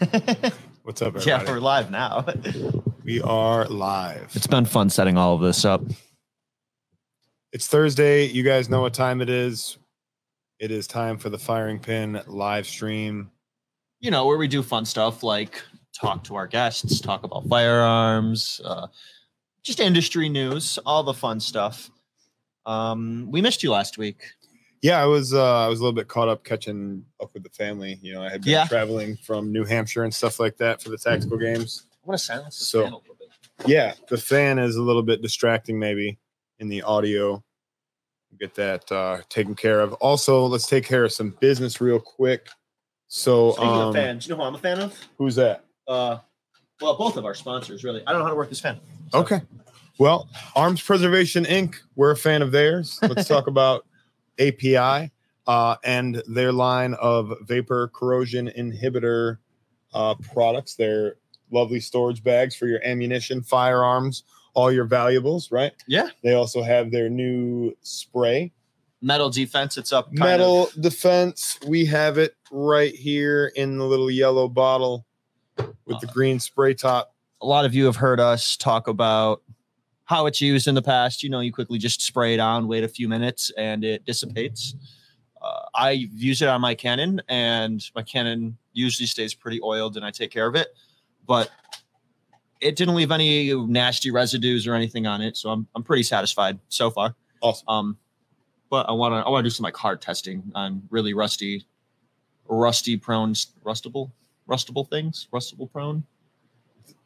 Hi. What's up, yeah, we're live now. we are live. It's been fun setting all of this up. It's Thursday. You guys know what time it is. It is time for the Firing Pin live stream. You know, where we do fun stuff like talk to our guests, talk about firearms, uh, just industry news, all the fun stuff. Um, we missed you last week. Yeah, I was uh, I was a little bit caught up catching up with the family. You know, I had been Yeah. traveling from New Hampshire and stuff like that for the tactical games. I want to silence this So- fan a little bit. Yeah, the fan is a little bit distracting, maybe in the audio. Get that uh, taken care of. Also, let's take care of some business real quick. So, Speaking um, of fans, you know who I'm a fan of? who's that? Uh, well, both of our sponsors, really. I don't know how to work this fan. Okay. Well, Arms Preservation Inc., we're a fan of theirs. Let's talk about API uh, and their line of vapor corrosion inhibitor uh, products. They're lovely storage bags for your ammunition, firearms, all your valuables, right? Yeah. They also have their new spray, Metal defense, it's up. metal of- defense. We have it right here in the little yellow bottle with the Uh, green spray top. a lot of you have heard us talk about how it's used in the past. You know, you quickly just spray it on, wait a few minutes, and it dissipates. Uh, I use it on my Canon, and my Canon usually stays pretty oiled, and I take care of it. But it didn't leave any nasty residues or anything on it, so I'm I'm pretty satisfied so far. Awesome. Um, but I want to I want to do some like hard testing on really rusty, rusty prone, rustable, rustable things, rustable prone.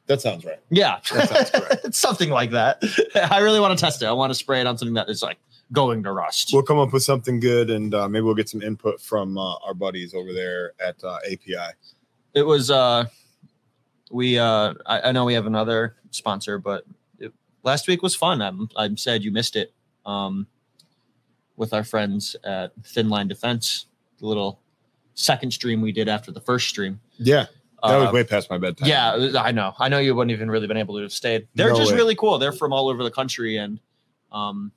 That sounds right. Yeah, That sounds correct. it's something like that. I really want to test it. I want to spray it on something that is like going to rust. we'll come up with something good and uh, maybe we'll get some input from uh, our buddies over there at uh, api It was uh, we uh, I, I know we have another sponsor, but it, last week was fun. I'm I'm sad you missed it. Um, with our friends at Thin Line Defense, the little second stream we did after the first stream. yeah that was Uh, way past my bedtime Yeah, I know. I know you wouldn't even really been able to have stayed. They're No just way. really cool. They're from all over the country, and um,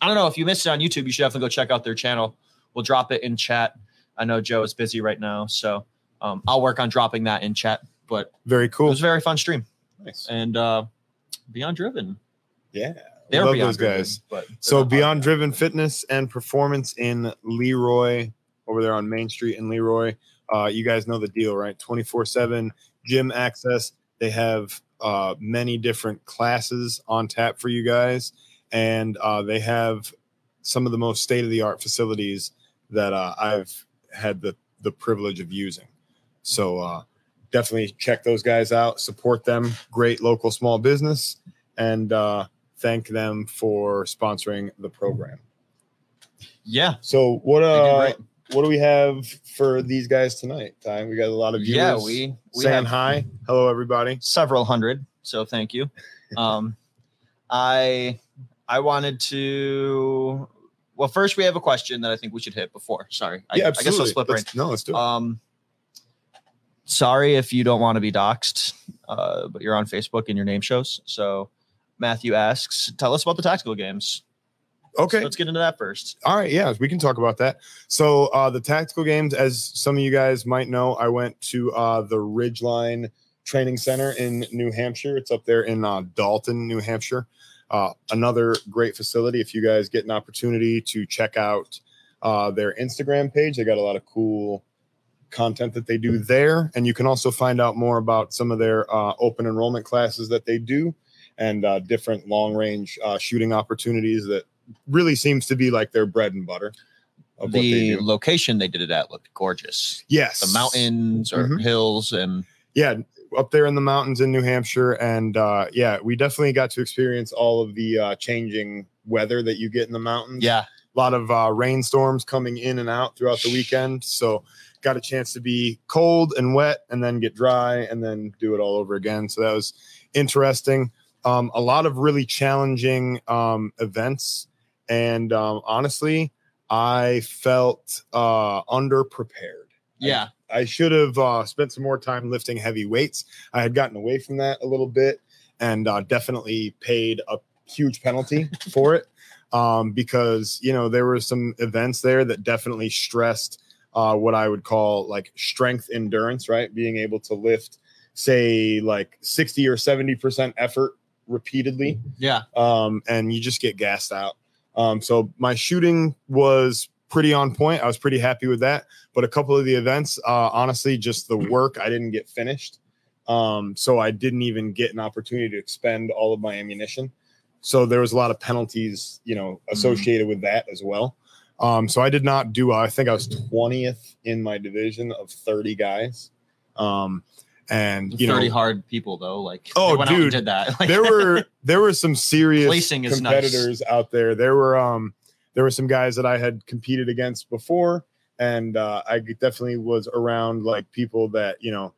I don't know if you missed it on YouTube. You should definitely go check out their channel. We'll drop it in chat. I know Joe is busy right now, so um, I'll work on dropping that in chat. But very cool. it was a very fun stream, nice and uh, Beyond Driven. yeah They're love Beyond those Driven, guys but so beyond driven fitness and performance in leroy over there on main street in leroy uh, you guys know the deal right? 24 7 gym access. They have uh, many different classes on tap for you guys. And uh, they have some of the most state-of-the-art facilities that uh, i've had the, the privilege of using. So uh, definitely check those guys out. Support them. Great local small business. And uh, thank them for sponsoring the program. Yeah, so what uh. What do we have for these guys tonight time we got a lot of viewers yeah. We we saying have hi hello everybody several hundred. So thank you. Um, I I wanted to. Well, first we have a question that I think we should hit before. Sorry, I, yeah I absolutely guess I'll split brain. let's, no let's do it Um, sorry if you don't want to be doxxed, uh, but you're on Facebook and your name shows. So Matthew asks, tell us about the tactical games. Okay So let's get into that first. All right, yeah, we can talk about that. So uh, the tactical games, as some of you guys might know, I went to uh, the Ridgeline Training Center in New Hampshire. It's up there in uh, Dalton, New Hampshire. Uh, another great facility. If you guys get an opportunity to check out uh, their Instagram page, they got a lot of cool content that they do there, and you can also find out more about some of their uh, open enrollment classes that they do, and uh, different long range uh, shooting opportunities that really seems to be like their bread and butter of what they The do. location they did it at looked gorgeous. Yes, The mountains or Mhm. hills and Yeah, up there in the mountains in New Hampshire, and uh, yeah, we definitely got to experience all of the uh, changing weather that you get in the mountains. yeah, a lot of uh, rainstorms coming in and out throughout the weekend, so got a chance to be cold and wet, and then get dry, and then do it all over again. So that was interesting. Um, a lot of really challenging um, events, and um, honestly, I felt uh, underprepared. yeah. I should have uh, spent some more time lifting heavy weights. I had gotten away from that a little bit, and uh, definitely paid a huge penalty for it um, because you know there were some events there that definitely stressed uh, what I would call like strength endurance, right? Being able to lift, say, like 60 or 70% effort repeatedly Yeah. um, and you just get gassed out. Um, so my shooting was pretty on point. I was pretty happy with that. But a couple of the events, uh, honestly, just the work I didn't get finished. Um, so I didn't even get an opportunity to expend all of my ammunition. So there was a lot of penalties, you know, associated with that as well. Um, so I did not do. I think I was twentieth in my division of thirty guys. Um, and you know, 30 hard people though. Like Oh, they went out and dude. did that. Like, there were there were some serious Placing is nice. competitors out there. There were um there were some guys that I had competed against before, and uh, I definitely was around like people that you know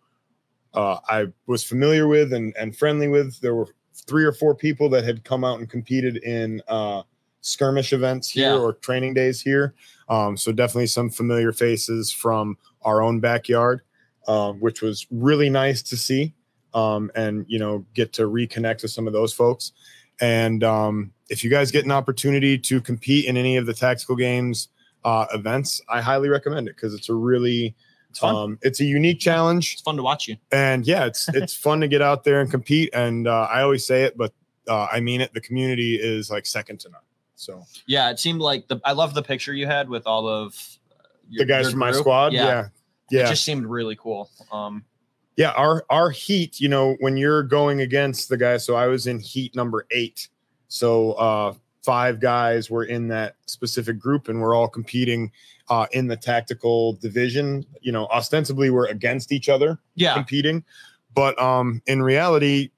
uh, I was familiar with and and friendly with. There were three or four people that had come out and competed in uh, skirmish events here Yeah. or training days here. Um, so definitely some familiar faces from our own backyard, um, which was really nice to see um, and you know get to reconnect with some of those folks. And um, if you guys get an opportunity to compete in any of the tactical games uh, events, I highly recommend it because it's a really it's fun. um, it's a unique challenge, it's fun to watch you. and yeah, it's it's fun to get out there and compete. And uh, I always say it, but uh, I mean it. The community is like second to none. So Yeah, it seemed like the I love the picture you had with all of uh, your- the guys from my squad, Yeah. yeah, yeah, It just seemed really cool. Um yeah our our heat you know when you're going against the guys so i was in heat number eight so uh five guys were in that specific group and we're all competing uh in the tactical division you know ostensibly we're against each other yeah. competing but um in reality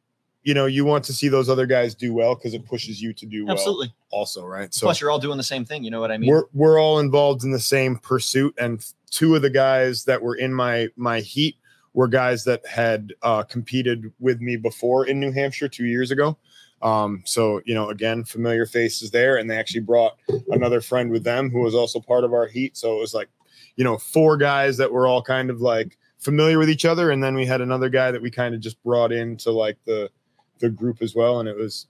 you know you want to see those other guys do well because it pushes you to do well Absolutely. also right so Plus you're all doing the same thing, you know what I mean? we're we're all involved in the same pursuit and two of the guys that were in my my heat were guys that had uh, competed with me before in New Hampshire two years ago. Um, so you know, again, familiar faces there, and they actually brought another friend with them who was also part of our heat. So it was like, you know, four guys that were all kind of like familiar with each other, and then we had another guy that we kind of just brought into like the the group as well, and it was,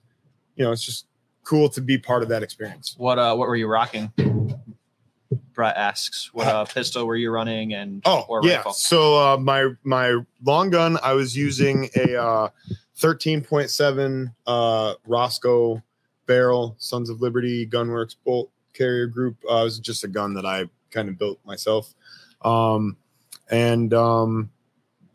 you know, it's just cool to be part of that experience. what uh what were you rocking? Brett asks, what uh pistol were you running and Oh or yeah. rifle? So uh, my my long gun, I was using a uh, 13.7 uh, Roscoe barrel, Sons of Liberty Gunworks bolt carrier group. Uh, it was just a gun that I kind of built myself, um, and um,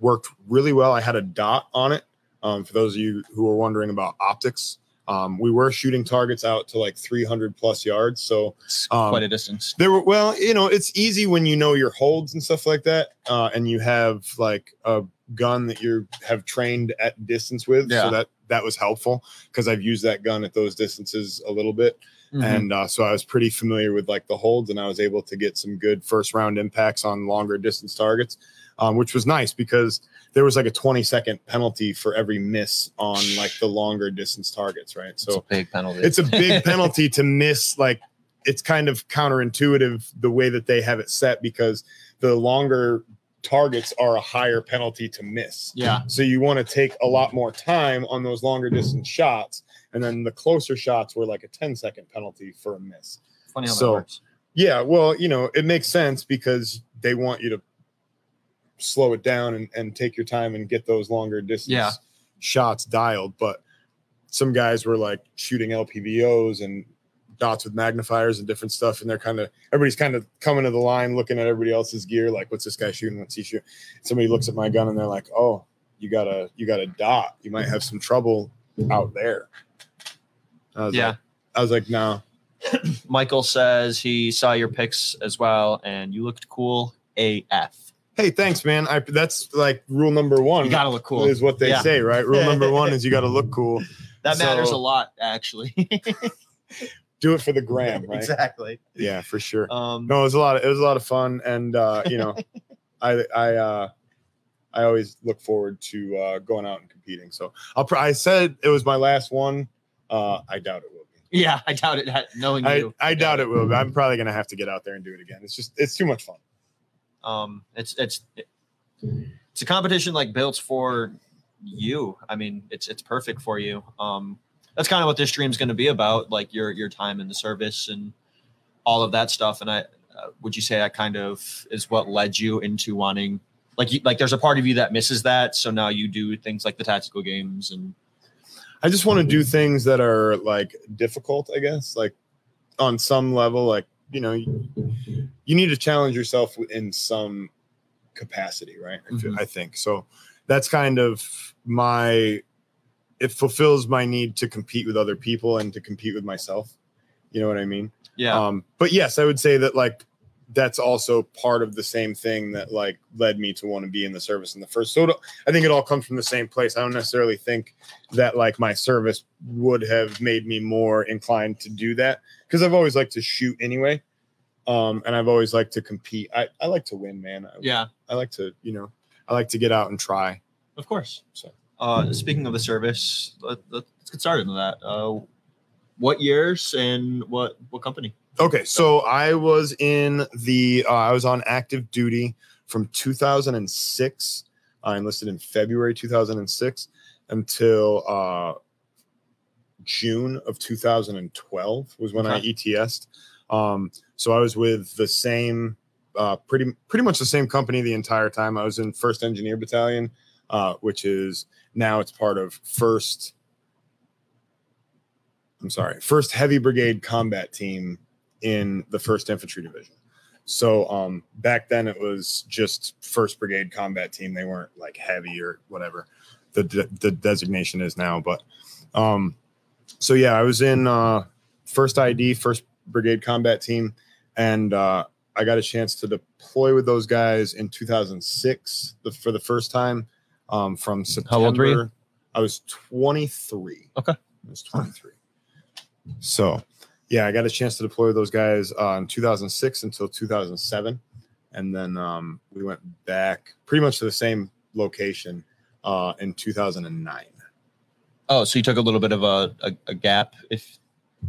worked really well. I had a dot on it. Um, for those of you who are wondering about optics, um, we were shooting targets out to like 300 plus yards. So um, quite a distance. there were well, you know, it's easy when you know your holds and stuff like that, uh, and you have like a gun that you have trained at distance with. Yeah. So that that was helpful because I've used that gun at those distances a little bit, Mhm. and uh, so I was pretty familiar with like the holds, and I was able to get some good first round impacts on longer distance targets, um, which was nice because there was like a 20 second penalty for every miss on like the longer distance targets, right? it's So a big penalty. it's a big penalty to miss like it's kind of counterintuitive the way that they have it set because the longer targets are a higher penalty to miss yeah. so you want to take a lot more time on those longer distance shots and then the closer shots were like a 10 second penalty for a miss Funny how So- that works. yeah well you know it makes sense because they want you to slow it down and, and take your time and get those longer distance Yeah. shots dialed but some guys were like shooting lpvos and dots with magnifiers and different stuff and they're kind of everybody's kind of coming to the line looking at everybody else's gear like what's this guy shooting what's he shooting somebody looks at my gun and they're like oh you got a you got a dot you might have some trouble out there I was Yeah. like, i was like no Michael says he saw your pics as well and you looked cool AF. Hey thanks man. I that's like rule number one You gotta look cool. is what they Yeah. say right? Rule number one is you got to look cool. That matters So- a lot, actually. do it for the gram right? Exactly. yeah for sure. Um, no it was a lot of, it was a lot of fun and uh you know i i uh i always look forward to uh going out and competing. So i'll pr- i said it was my last one. Uh i doubt it will be. Yeah, I doubt it. Knowing i you, i doubt it will be. I'm probably gonna have to get out there and do it again. It's just it's too much fun um, it's it's it's a competition like built for you. I mean, it's it's perfect for you. Um, that's kind of what this stream's going to be about, like your your time in the service and all of that stuff. And I uh, would you say that kind of is what led you into wanting like you, like there's a part of you that misses that so now you do things like the tactical games and I just want to do things that are like difficult, I guess, like on some level, like, you know, you, you need to challenge yourself in some capacity, right? Mhm. I think so. That's kind of my, it fulfills my need to compete with other people and to compete with myself. You know what I mean? yeah Um, but yes, I would say that like that's also part of the same thing that like led me to want to be in the service in the first. So I think it all comes from the same place. I don't necessarily think that like my service would have made me more inclined to do that because I've always liked to shoot anyway. Um, and I've always liked to compete. I, I like to win, man. I, yeah I like to, you know, I like to get out and try. of course So uh speaking of the service let, let's get started on that uh what years and what what company Okay, so I was in the uh, I was on active duty from 2006. I enlisted in February 2006 until uh, June of 2012 was when I Okay. ETS'd. Um, so I was with the same, uh, pretty pretty much the same company the entire time. I was in First Engineer Battalion, uh, which is now it's part of First. I'm sorry, First Heavy Brigade Combat Team in the First Infantry Division. So um, back then it was just First Brigade Combat Team. They weren't like heavy or whatever the de- the designation is now. But um, so yeah, I was in uh, First ID, First Brigade Combat Team, and uh, I got a chance to deploy with those guys in 2006 the, for the first time. Um, from September, How old were you? I was 23. Okay. I was 23. So yeah, I got a chance to deploy those guys uh, in 2006 until 2007, and then um, we went back pretty much to the same location uh, in 2009. oh so you took a little bit of a, a, a gap if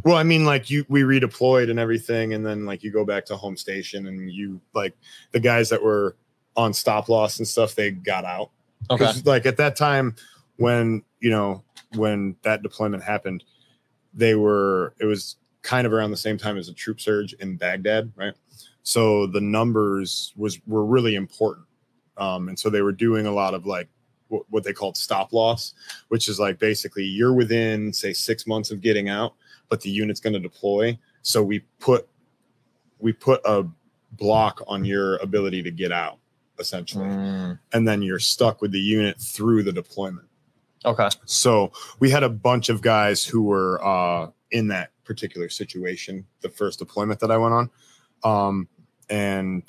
Well, I mean, like you, we redeployed and everything, and then like you go back to home station, and you like the guys that were on stop loss and stuff, they got out. okay Like at that time, when you know when that deployment happened, they were it was kind of around the same time as a troop surge in Baghdad, right? So the numbers was were really important, um, and so they were doing a lot of like what, what they called stop loss, which is like basically you're within say six months of getting out, but the unit's going to deploy. So we put we put a block on your ability to get out essentially Mm, and then you're stuck with the unit through the deployment. okay So we had a bunch of guys who were uh, in that particular situation the first deployment that I went on, um, and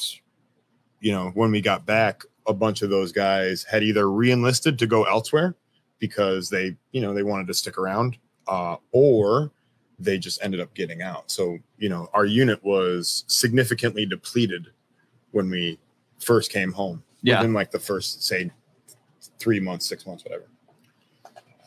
you know when we got back, a bunch of those guys had either re-enlisted to go elsewhere because they you know they wanted to stick around, uh, or they just ended up getting out. So you know our unit was significantly depleted when we first came home yeah within like the first say three months, six months, whatever.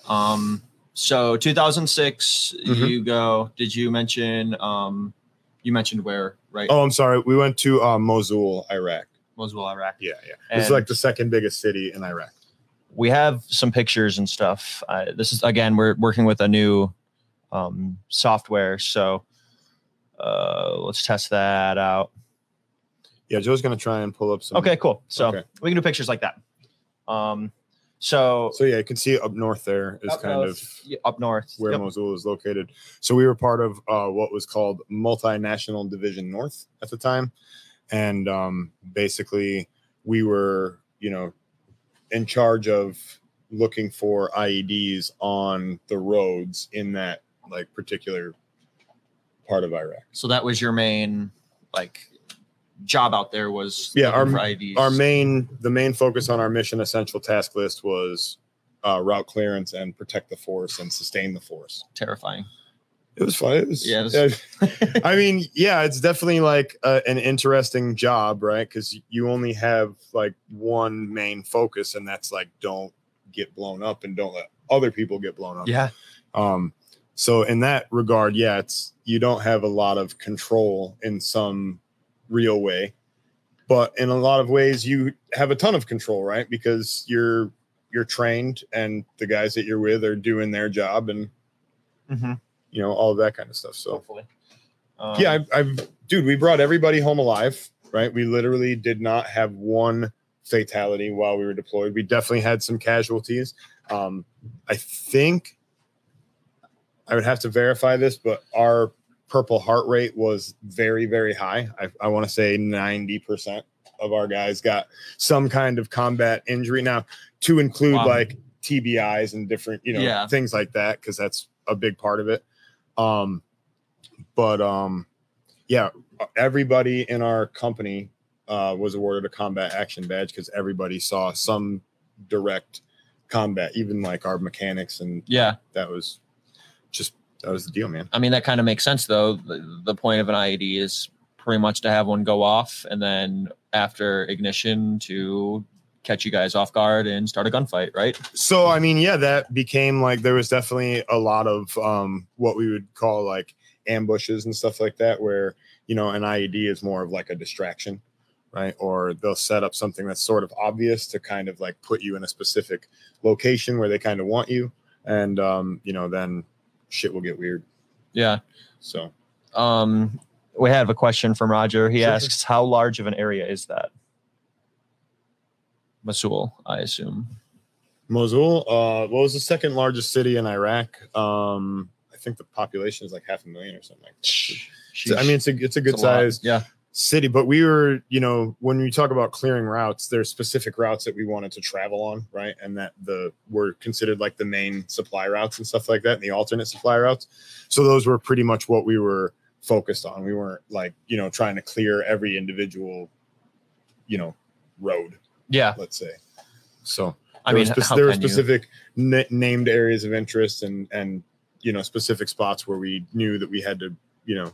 Um, so 2006, Mhm. you go. Did you mention? Um, you mentioned where, right? Oh, I'm sorry. We went to uh, Mosul, Iraq. Mosul, Iraq. Yeah, yeah. It's like the second biggest city in Iraq. We have some pictures and stuff. Uh, this is again, we're working with a new um, software, so uh, let's test that out. Yeah, Joe's gonna try and pull up some. Okay, cool. So Okay. we can do pictures like that. Um, so, So yeah, you can see up north there is kind north- of yeah, up north. where Yep. Mosul is located. So we were part of uh, what was called Multinational Division North at the time, and um, basically we were, you know, in charge of looking for IEDs on the roads in that like particular part of Iraq. So that was your main like job out there was Yeah, our- our main the main focus on our mission essential task list was uh, route clearance and protect the force and sustain the force. terrifying. It was fun. It was, Yeah, it was- I mean, yeah, it's definitely like a, an interesting job, right? Because you only have like one main focus, and that's like don't get blown up and don't let other people get blown up. yeah, Um, so in that regard, yeah, it's you don't have a lot of control in some real way, but in a lot of ways you have a ton of control, right? Because you're you're trained and the guys that you're with are doing their job and hmm you know all of that kind of stuff. So hopefully. Um, yeah, I've, I've, dude, we brought everybody home alive, right? We literally did not have one fatality while we were deployed. We definitely had some casualties. Um, I think I would have to verify this, but our Purple Heart rate was very, very high. I, I want to say 90% of our guys got some kind of combat injury. Now, to include Wow. like TBIs and different, you know, Yeah. things like that, because that's a big part of it. Um, but um, yeah, everybody in our company uh, was awarded a combat action badge because everybody saw some direct combat, even like our mechanics, and yeah. that was that was the deal, man. I mean, that kind of makes sense, though. The, the point of an IED is pretty much to have one go off, and then after ignition to catch you guys off guard and start a gunfight, right? So I mean, yeah, that became like there was definitely a lot of um what we would call like ambushes and stuff like that, where you know an IED is more of like a distraction, right? Or they'll set up something that's sort of obvious to kind of like put you in a specific location where they kind of want you, and um, you know, then shit will get weird. Yeah. So Um, we have a question from Roger. He Sure. asks, "How large of an area is that?" Mosul, I assume. Mosul, uh, what was the second largest city in Iraq? Um, I think the population is like half a million or something like that. So, I mean, it's a it's a good It's a lot. size Yeah. City, but we were, you know, when we talk about clearing routes, there's specific routes that we wanted to travel on, right? And that the were considered like the main supply routes and stuff like that, and the alternate supply routes. So those were pretty much what we were focused on. We weren't like, you know, trying to clear every individual, you know, road, Yeah. let's say. So I mean, were there were specific na- named areas of interest and and you know specific spots where we knew that we had to you know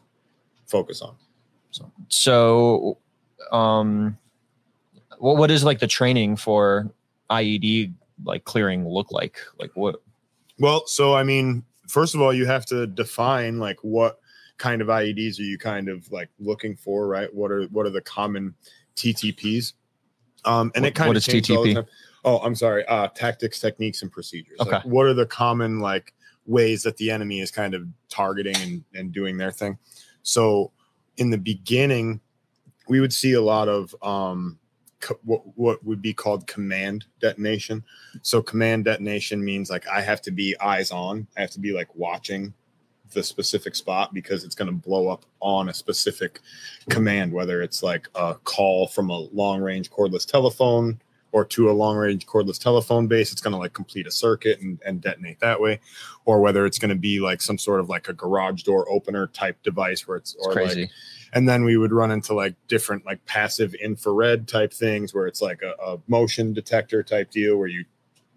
focus on. So, um, what what is like the training for IED like clearing look like? Like what? Well, so I mean, first of all, you have to define like what kind of IEDs are you kind of like looking for, right? What are what are the common TTPs? Um, and What- it kind what of is changes TTP? Oh, I'm sorry. Uh, tactics, techniques, and procedures. Like, Okay. what are the common like ways that the enemy is kind of targeting and, and doing their thing? So, in the beginning, we would see a lot of um, co- what, what would be called command detonation. So command detonation means like I have to be eyes on. I have to be like watching the specific spot because it's going to blow up on a specific command, whether it's like a call from a long range cordless telephone or to a long range cordless telephone base. It's going to like complete a circuit and, and detonate that way, or whether it's going to be like some sort of like a garage door opener type device where it's, It's or crazy. like and then we would run into like different like passive infrared type things where it's like a, a motion detector type deal where you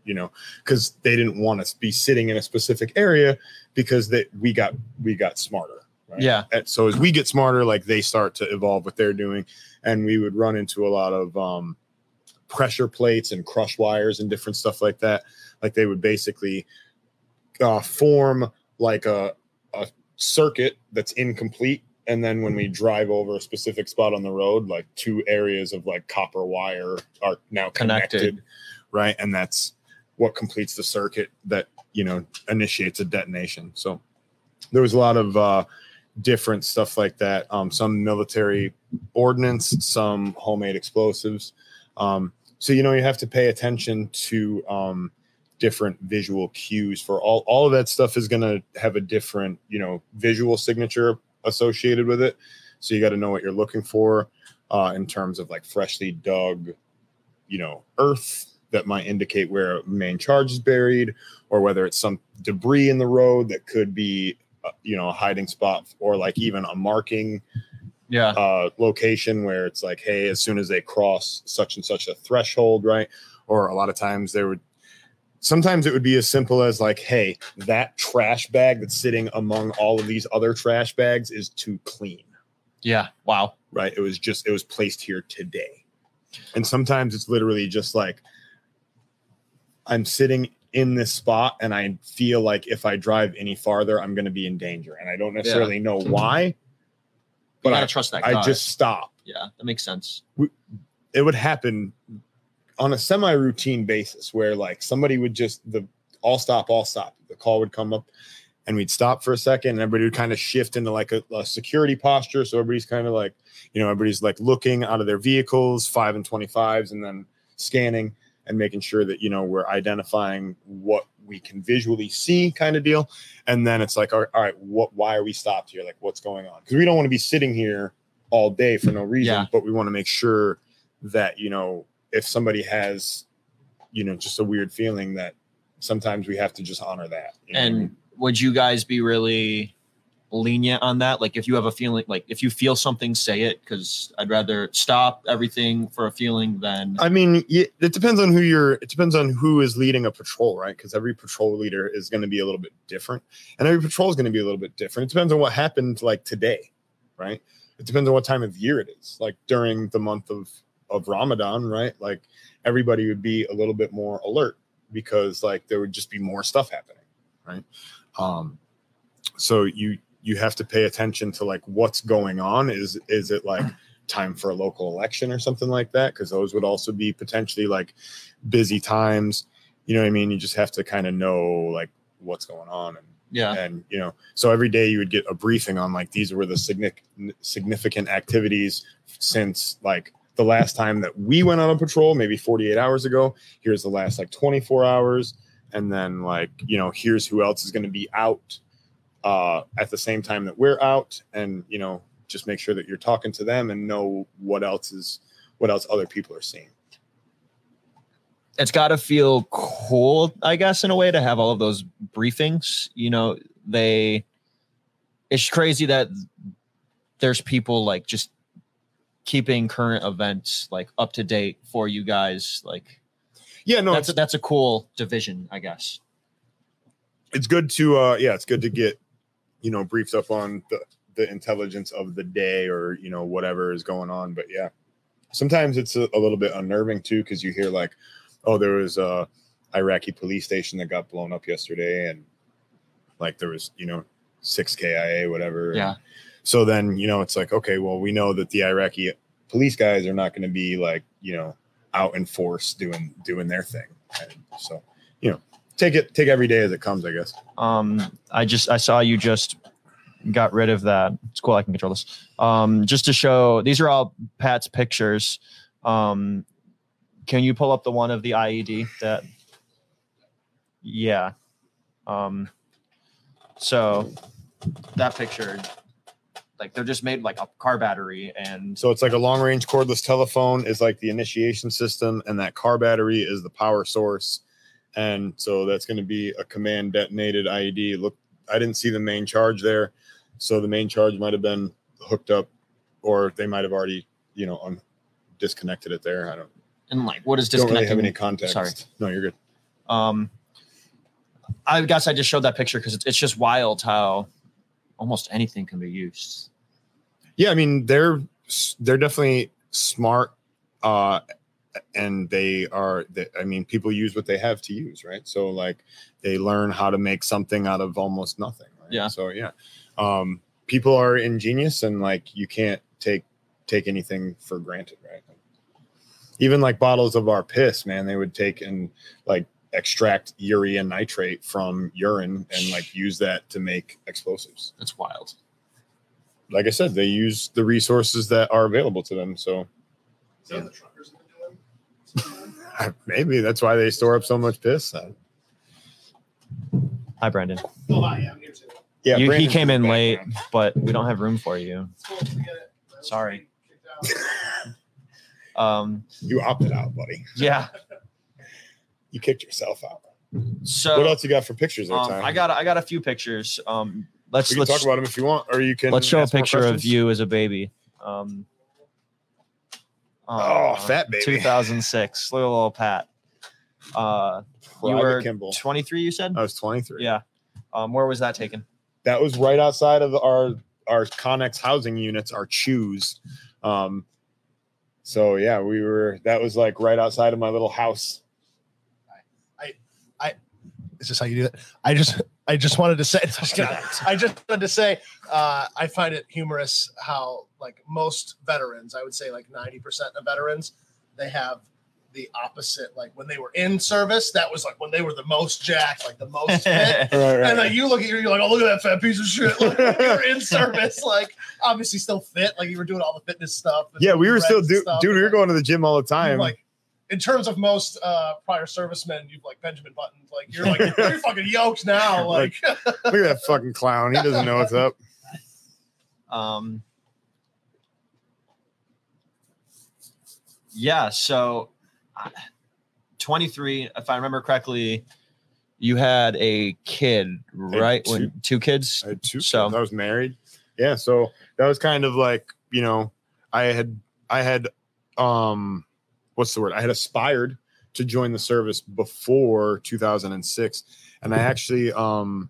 you know because they didn't want us to be sitting in a specific area because that we got we got smarter right? Yeah. And so as we get smarter like they start to evolve what they're doing and we would run into a lot of um pressure plates and crush wires and different stuff like that. Like they would basically uh, form like a a circuit that's incomplete. And then when we drive over a specific spot on the road like two areas of like copper wire are now connected, Connected. right? And that's what completes the circuit that you know initiates a detonation. So there was a lot of uh different stuff like that. Um some military ordnance some homemade explosives um so you know you have to pay attention to um different visual cues for all all of that stuff is going to have a different you know visual signature associated with it. So you got to know what you're looking for uh, in terms of like freshly dug you know earth that might indicate where a main charge is buried or whether it's some debris in the road that could be uh, you know a hiding spot or like even a marking Yeah. uh, location where it's like, hey, as soon as they cross such and such a threshold, right? Or a lot of times they would, sometimes it would be as simple as like, hey, that trash bag that's sitting among all of these other trash bags is too clean, Yeah. Wow. right? It was just, it was placed here today. And sometimes it's literally just like, I'm sitting in this spot and I feel like if I drive any farther, I'm going to be in danger. And I don't necessarily know why, But I, trust that. I just stop. yeah, that makes sense. it would happen on a semi-routine basis where like somebody would just the all stop all stop the call would come up and we'd stop for a second and everybody would kind of shift into like a, a security posture so everybody's kind of like you know everybody's like looking out of their vehicles 5 and 25s and then scanning and making sure that you know we're identifying what we can visually see kind of deal and then it's like all right, all right what why are we stopped here like what's going on because we don't want to be sitting here all day for no reason Yeah. but we want to make sure that you know if somebody has you know just a weird feeling that sometimes we have to just honor that you know what I mean? And would you guys be really lenient on that? Like, if you have a feeling, like if you feel something, say it. Because I'd rather stop everything for a feeling than I mean, it depends on who you're. It depends on who is leading a patrol, right? Because every patrol leader is going to be a little bit different, and every patrol is going to be a little bit different. It depends on what happened, like today, right? It depends on what time of year it is. Like during the month of of Ramadan, right? Like everybody would be a little bit more alert because like there would just be more stuff happening, right? Um, so you you have to pay attention to like what's going on. Is is it like time for a local election or something like that? Because those would also be potentially like busy times. You know what i mean? You just have to kind of know like what's going on and yeah, and you know so every day you would get a briefing on like these were the significant significant activities since like the last time that we went on a patrol maybe 48 hours ago. Here's the last like 24 hours. And then like you know here's who else is going to be out uh at the same time that we're out and you know just make sure that you're talking to them and know what else is what else other people are seeing it's got to feel cool, I guess, in a way to have all of those briefings. You know, they. It's crazy that there's people like just keeping current events like up to date for you guys. Like yeah no that's a, that's a cool division, I guess. it's good to uh yeah it's good to get you know briefed up on the the intelligence of the day or you know whatever is going on but yeah. Sometimes it's a, a little bit unnerving too because you hear like oh there was a iraqi police station that got blown up yesterday and like there was you know 6 kia whatever. Yeah. so then you know it's like okay well we know that the iraqi police guys are not going to be like you know out in force doing doing their thing. And so you know take it take every day as it comes i guess Um, I just I saw you just got rid of that. It's cool. I can control this. Um, just to show these are all Pat's pictures. Um, can you pull up the one of the IED that? Yeah. Um, so that picture, like they're just made like a car battery and So it's like a long range cordless telephone is like the initiation system, and that car battery is the power source. And so that's going to be a command detonated IED. Look, I didn't see the main charge there. So the main charge might have been hooked up, or they might have already, you know, un- disconnected it there. I don't, and like what is disconnecting? don't really have any context. Sorry. No, you're good. Um, I guess I just showed that picture because it's, it's just wild how almost anything can be used. Yeah, I mean they're they're definitely smart, uh, and they are. They, I mean, people use what they have to use, right? So like they learn how to make something out of almost nothing. Right? Yeah. So yeah, um, people are ingenious, and like you can't take take anything for granted, right? Even like bottles of our piss, man, they would take and like extract urea nitrate from urine and like use that to make explosives That's wild. like I said, they use the resources that are available to them. So Is that what the truckers have been doing? maybe that's why they store up so much piss. Hi, Brandon. Oh, hi, yeah, I'm here too. yeah, You- he came in late, background. but we don't have room for you. It's cool, forget it. I was Sorry. Um, You opted out, buddy. yeah. You kicked yourself out. So what else you got for pictures um, Ty? I got I got a few pictures. Um, let's We can let's talk about them if you want, or you can. let's show a ask more picture of you as a baby. Um, Oh, uh, fat baby. 2006. Little old Pat. Uh, you were Kimball. 23. You said. I was 23. Yeah. Um, where was that taken? that was right outside of our our Connex housing units, our CHUs. Um, so yeah, we were. That was like right outside of my little house. I, I, Is this how you do it? I just I just wanted to say I just wanted to say uh, I find it humorous how like most veterans, I would say like 90% of veterans, they have the opposite. Like when they were in service, that was like when they were the most jacked, like the most fit. Right, right. And like you look at you, you're like, oh look at that fat piece of shit. Like you were in service, like obviously still fit, like you were doing all the fitness stuff. and yeah, we were still and do- stuff, dude. We were like, going to the gym all the time. Like in terms of most uh prior servicemen, you've like Benjamin Button, like you're like you're fucking yoked now. Like Look at that fucking clown. He doesn't know what's up. Um, yeah, so uh, 23, if I remember correctly, you had a kid, right? two. When two kids. I had two. So- kids. I was married. Yeah, so that was kind of like you know, I had I had um, what's the word? I had aspired to join the service before 2006, and I actually um,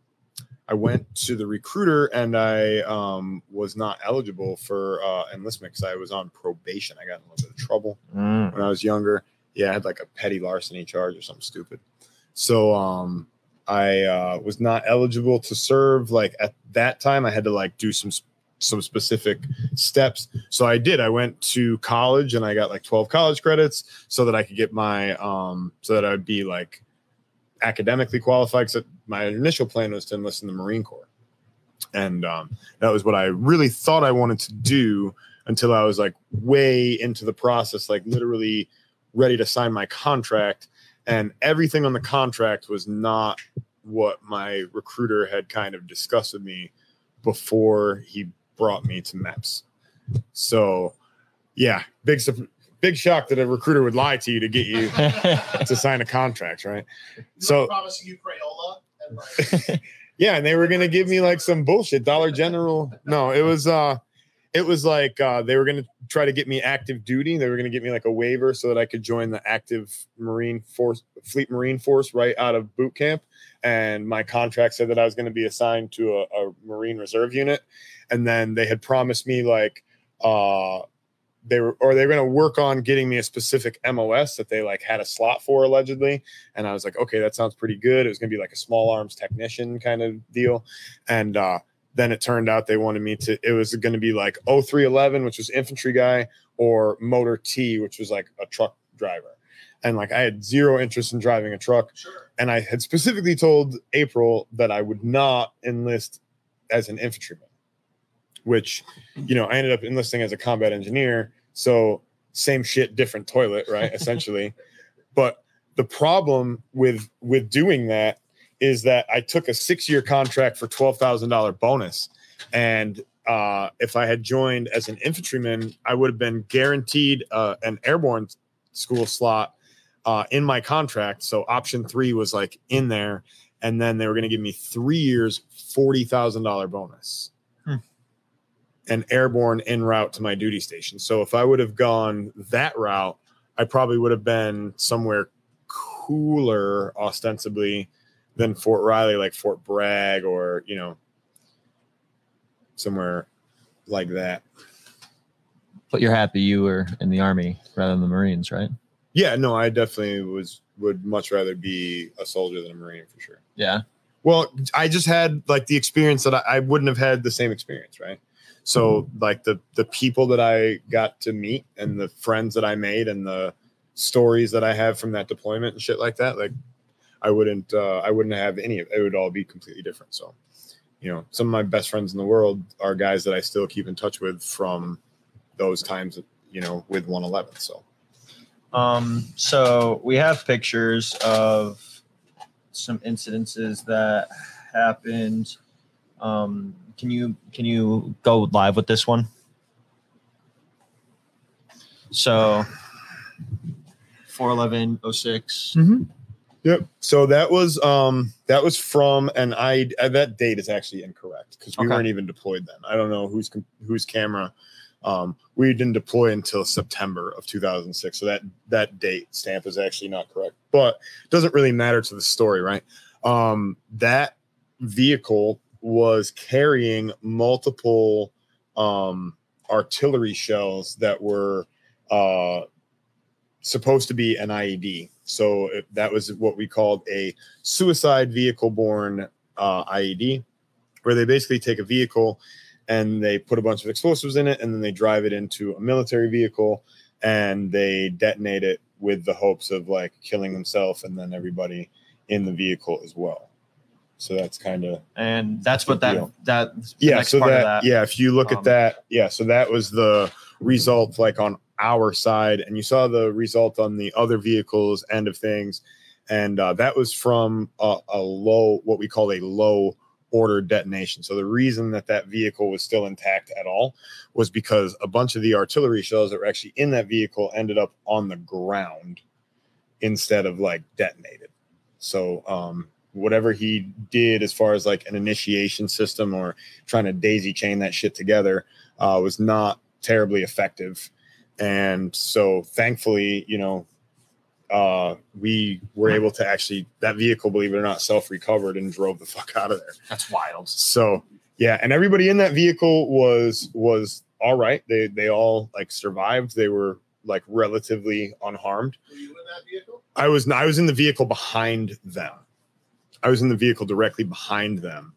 I went to the recruiter and I um was not eligible for uh enlistment because I was on probation. I got in a little bit of trouble Mm. when I was younger. Yeah, I had like a petty larceny charge or something stupid. So um I uh was not eligible to serve like at that time I had to like do some some specific steps. So I did. I went to college and I got like 12 college credits so that I could get my um so that I'd be like academically qualified cuz my initial plan was to enlist in the Marine Corps. And um that was what I really thought I wanted to do until I was like way into the process like literally ready to sign my contract and everything on the contract was not what my recruiter had kind of discussed with me before he brought me to MEPS. So, yeah, big sup- big shock that a recruiter would lie to you to get you to sign a contract, right? So- promising you Crayola and like Yeah, and they were gonna give me like some bullshit Dollar General. No, it was uh it was like uh they were gonna try to get me active duty. They were gonna get me like a waiver so that I could join the active Marine Force Fleet Marine Force right out of boot camp. And my contract said that I was gonna be assigned to a, a Marine Reserve unit. And then they had promised me like uh they were or they were going to work on getting me a specific MOS that they like had a slot for allegedly. And I was like okay that sounds pretty good. It was going to be like a small arms technician kind of deal. And uh then it turned out they wanted me to it was going to be like 0311 which was infantry guy or motor T which was like a truck driver. And like I had zero interest in driving a truck. Sure. and I had specifically told April that I would not enlist as an infantryman, which, you know, I ended up enlisting as a combat engineer. So same shit, different toilet, right? Essentially. but the problem with with doing that is that I took a six year contract for twelve thousand dollar bonus, and uh, if I had joined as an infantryman, I would have been guaranteed uh, an airborne school slot uh, in my contract. So option three was like in there, and then they were going to give me three years, forty thousand dollar bonus. And airborne en route to my duty station. So if I would have gone that route, I probably would have been somewhere cooler, ostensibly, than Fort Riley, like Fort Bragg, or you know, somewhere like that. But you're happy you were in the army rather than the Marines, right? Yeah, no, I definitely was would much rather be a soldier than a marine for sure. Yeah. Well, I just had like the experience that I, I wouldn't have had the same experience, right? So like the the people that I got to meet and the friends that I made and the stories that I have from that deployment and shit like that, like I wouldn't uh, I wouldn't have any of it would all be completely different. So, you know, some of my best friends in the world are guys that I still keep in touch with from those times, you know, with 111. So Um, so we have pictures of some incidences that happened. Um, can you can you go live with this one? So 41106. Yep. So that was um that was from and I uh, that date is actually incorrect because we Okay. weren't even deployed then. I don't know whose com- whose camera. Um, we didn't deploy until September of 2006. So that that date stamp is actually not correct, but it doesn't really matter to the story, right? Um, that vehicle was carrying multiple um artillery shells that were uh supposed to be an IED. So that was what we called a suicide vehicle borne uh, IED, where they basically take a vehicle and they put a bunch of explosives in it and then they drive it into a military vehicle and they detonate it with the hopes of like killing themselves and then everybody in the vehicle as well. So that's kind of and that's what that deal. that yeah. So that, that. yeah, if you look um, at that, yeah. So that was the result like on our side, and you saw the result on the other vehicles end of things, and uh, that was from a, a low, what we call a low order detonation. So the reason that that vehicle was still intact at all was because a bunch of the artillery shells that were actually in that vehicle ended up on the ground instead of like detonated. So um whatever he did as far as like an initiation system or trying to daisy chain that shit together uh, was not terribly effective. And so thankfully, you know, uh, we were able to actually that vehicle, believe it or not, self recovered and drove the fuck out of there. That's wild. So yeah, and everybody in that vehicle was was all right. They they all like survived. They were like relatively unharmed. Were you in that vehicle? I was I was in the vehicle behind them. I was in the vehicle directly behind them.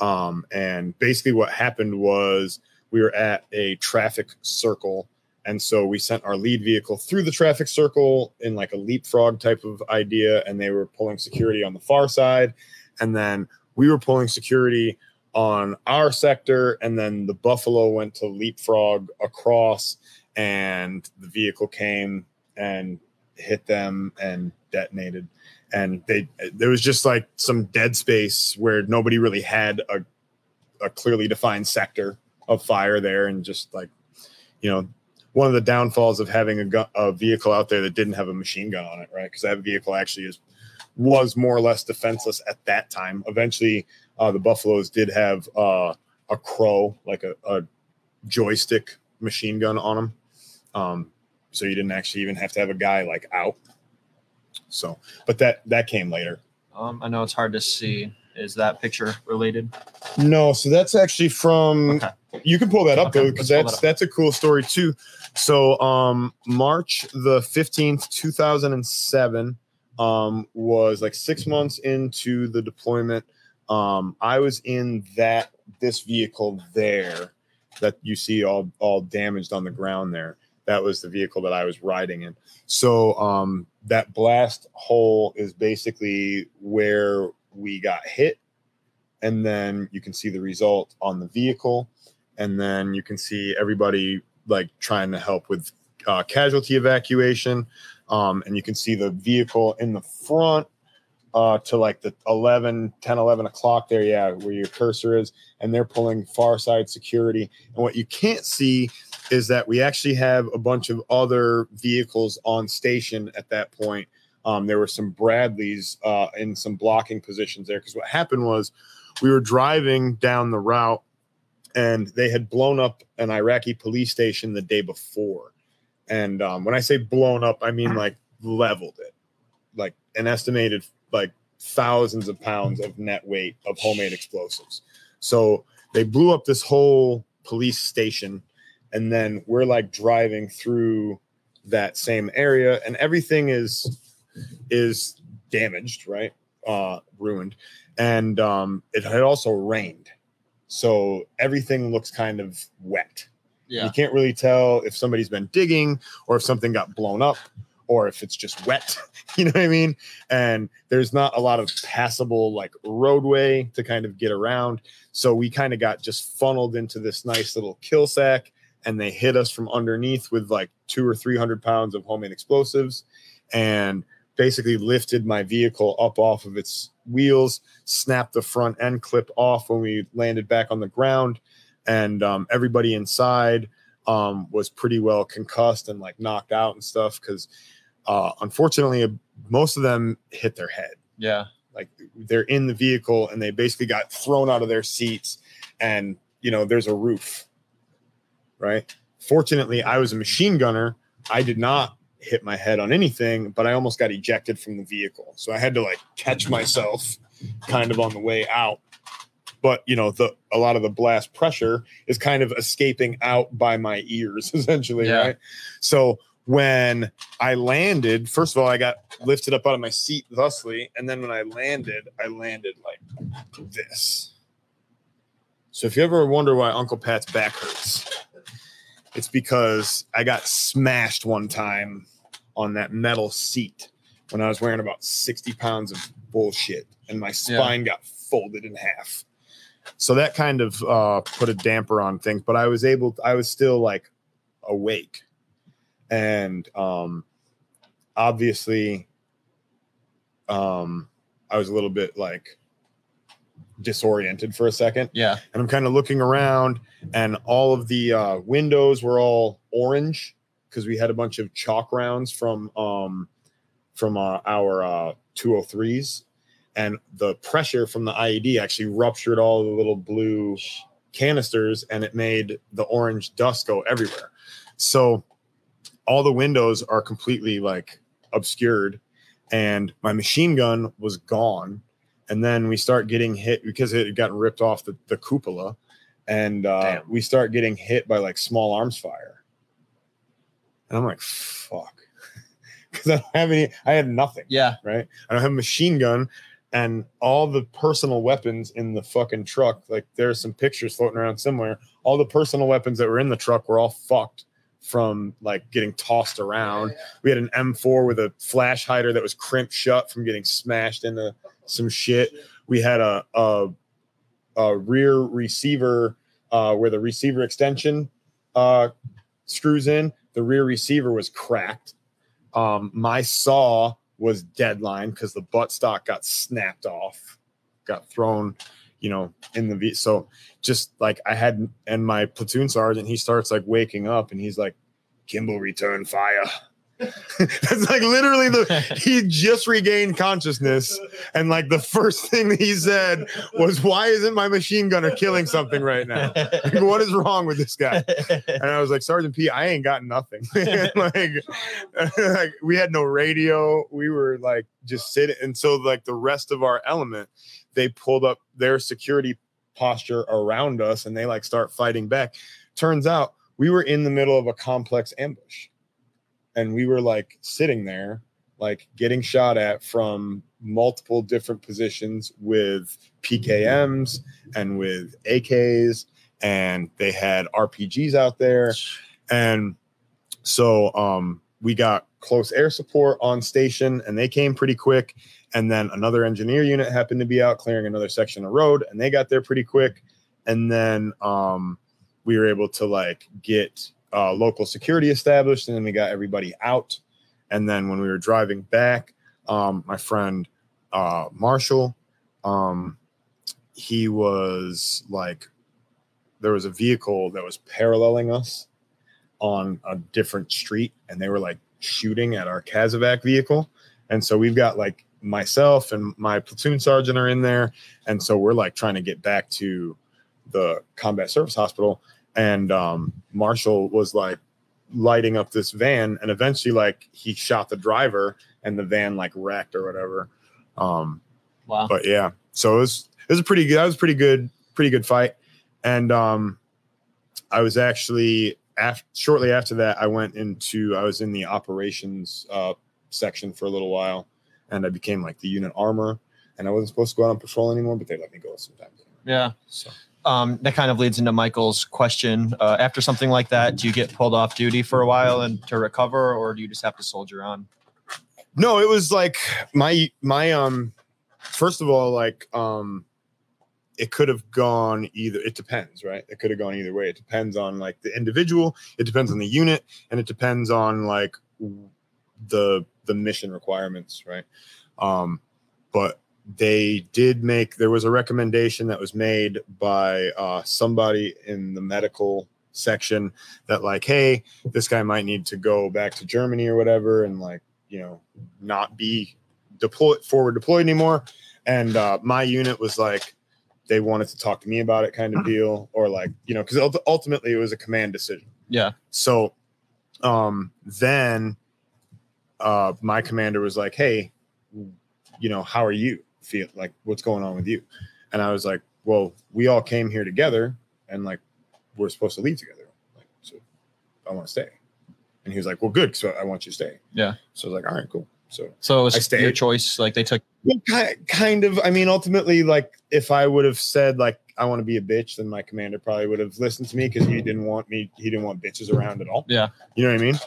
Um, and basically what happened was we were at a traffic circle. And so we sent our lead vehicle through the traffic circle in like a leapfrog type of idea and they were pulling security on the far side. And then we were pulling security on our sector and then the buffalo went to leapfrog across and the vehicle came and hit them and detonated and they there was just like some dead space where nobody really had a, a clearly defined sector of fire there and just like you know one of the downfalls of having a, a vehicle out there that didn't have a machine gun on it right? Because that vehicle actually is was more or less defenseless at that time. Eventually uh, the buffaloes did have uh, a crow like a, a joystick machine gun on them um, so you didn't actually even have to have a guy like out so but that that came later Um, I know it's hard to see. Is that picture related? no so that's actually from Okay. you can pull that up Okay, though because that's that that's a cool story too so um march the 15th 2007 um was like six months into the deployment um i was in that this vehicle there that you see all all damaged on the ground there that was the vehicle that i was riding in. So um that blast hole is basically where we got hit and then you can see the result on the vehicle and then you can see everybody like trying to help with uh, casualty evacuation um, and you can see the vehicle in the front uh, to like the 11 10 11 o'clock there yeah where your cursor is and they're pulling far side security. And what you can't see is that we actually have a bunch of other vehicles on station at that point. Um, there were some bradleys uh, in some blocking positions there because what happened was we were driving down the route and they had blown up an Iraqi police station the day before. And um, when I say blown up, I mean like leveled it, like an estimated like thousands of pounds of net weight of homemade explosives. So they blew up this whole police station, and then we're like driving through that same area, and everything is is damaged, right? Uh, ruined, and um, it had also rained, so everything looks kind of wet. Yeah. You can't really tell if somebody's been digging or if something got blown up or if it's just wet. You know what I mean? And there's not a lot of passable like roadway to kind of get around. So we kind of got just funneled into this nice little kill sack and they hit us from underneath with like two or 300 pounds of homemade explosives and basically lifted my vehicle up off of its wheels, snapped the front end clip off when we landed back on the ground and um, everybody inside um, was pretty well concussed and like knocked out and stuff because uh, unfortunately most of them hit their head. Yeah. like they're in the vehicle and they basically got thrown out of their seats and you know there's a roof right? Fortunately i was a machine gunner. I did not hit my head on anything but i almost got ejected from the vehicle. So i had to like catch myself kind of on the way out. But you know the a lot of the blast pressure is kind of escaping out by my ears essentially Yeah. right? So when i landed first of all i got lifted up out of my seat thusly and then when i landed i landed like this so if you ever wonder why uncle pat's back hurts it's because i got smashed one time on that metal seat when I was wearing about 60 pounds of bullshit and my spine got folded in half. So that kind of uh, put a damper on things, but I was able, I was still like awake. And um, obviously, um, I was a little bit like disoriented for a second Yeah. and I'm kind of looking around, and all of the uh, windows were all orange because we had a bunch of chalk rounds from um, from uh, our uh, 203s, and the pressure from the IED actually ruptured all the little blue canisters, and it made the orange dust go everywhere. So all the windows are completely like obscured, and my machine gun was gone. And then we start getting hit because it had gotten ripped off the, the cupola and uh, we start getting hit by like small arms fire. And i'm like fuck. Because i don't have any i had nothing Yeah. right? I don't have a machine gun and all the personal weapons in the fucking truck like there's some pictures floating around somewhere. All the personal weapons that were in the truck were all fucked from like getting tossed around we had an m4 with a flash hider that was crimped shut from getting smashed into some shit. We had a a, a rear receiver uh, where the receiver extension uh, screws in. The rear receiver was cracked. Um, my SAW was deadline because the buttstock got snapped off, got thrown, you know, in the V. So just like I had, and my platoon sergeant, he starts like waking up and he's like, Kimball, return fire. That's like literally the he just regained consciousness and like the first thing he said was why isn't my machine gunner killing something right now Like, what is wrong with this guy and i was like sergeant p i ain't got nothing like, like we had no radio we were like just sitting and so like the rest of our element they pulled up their security posture around us and they like start fighting back. Turns out we were in the middle of a complex ambush. And we were like sitting there like getting shot at from multiple different positions with PKMs and with AKs and they had RPGs out there. And so um we got close air support on station and they came pretty quick and then another engineer unit happened to be out clearing another section of road and they got there pretty quick and then um we were able to like get uh, local security established, and then we got everybody out. And then when we were driving back, um, my friend uh, Marshall, um, he was like, there was a vehicle that was paralleling us on a different street, and they were like shooting at our CASEVAC vehicle. And so we've got like myself and my platoon sergeant are in there, and so we're like trying to get back to the combat service hospital and um, Marshall was like lighting up this van, and eventually, like he shot the driver, and the van like wrecked or whatever. Um, Wow. but yeah, so it was it was a pretty good. That was pretty good, pretty good fight, and um, I was actually after shortly after that, I went into I was in the operations uh, section for a little while, and I became like the unit armor, and I wasn't supposed to go out on patrol anymore, but they let me go sometimes. Yeah. So. Um, that kind of leads into Michael's question. Uh, after something like that, do you get pulled off duty for a while and to recover, or do you just have to soldier on? no it was like my my um first of all like um it could have gone either it depends right it could have gone either way it depends on like the individual it depends on the unit and it depends on like the the mission requirements right? Um but they did make there was a recommendation that was made by uh somebody in the medical section that like hey this guy might need to go back to germany or whatever and like you know not be deployed forward deployed anymore. And uh my unit was like they wanted to talk to me about it kind of deal or like you know because ultimately it was a command decision. Yeah. so um then uh my commander was like hey you know how are you feel like what's going on with you and i was like well we all came here together and like we're supposed to leave together like so i want to stay and he was like well good so i want you to stay Yeah. so i was like all right cool so So it I stayed. your choice. Like they took. kind of. I mean, ultimately, like if I would have said like I want to be a bitch, then my commander probably would have listened to me because he didn't want me. He didn't want bitches around at all. Yeah. You know what I mean?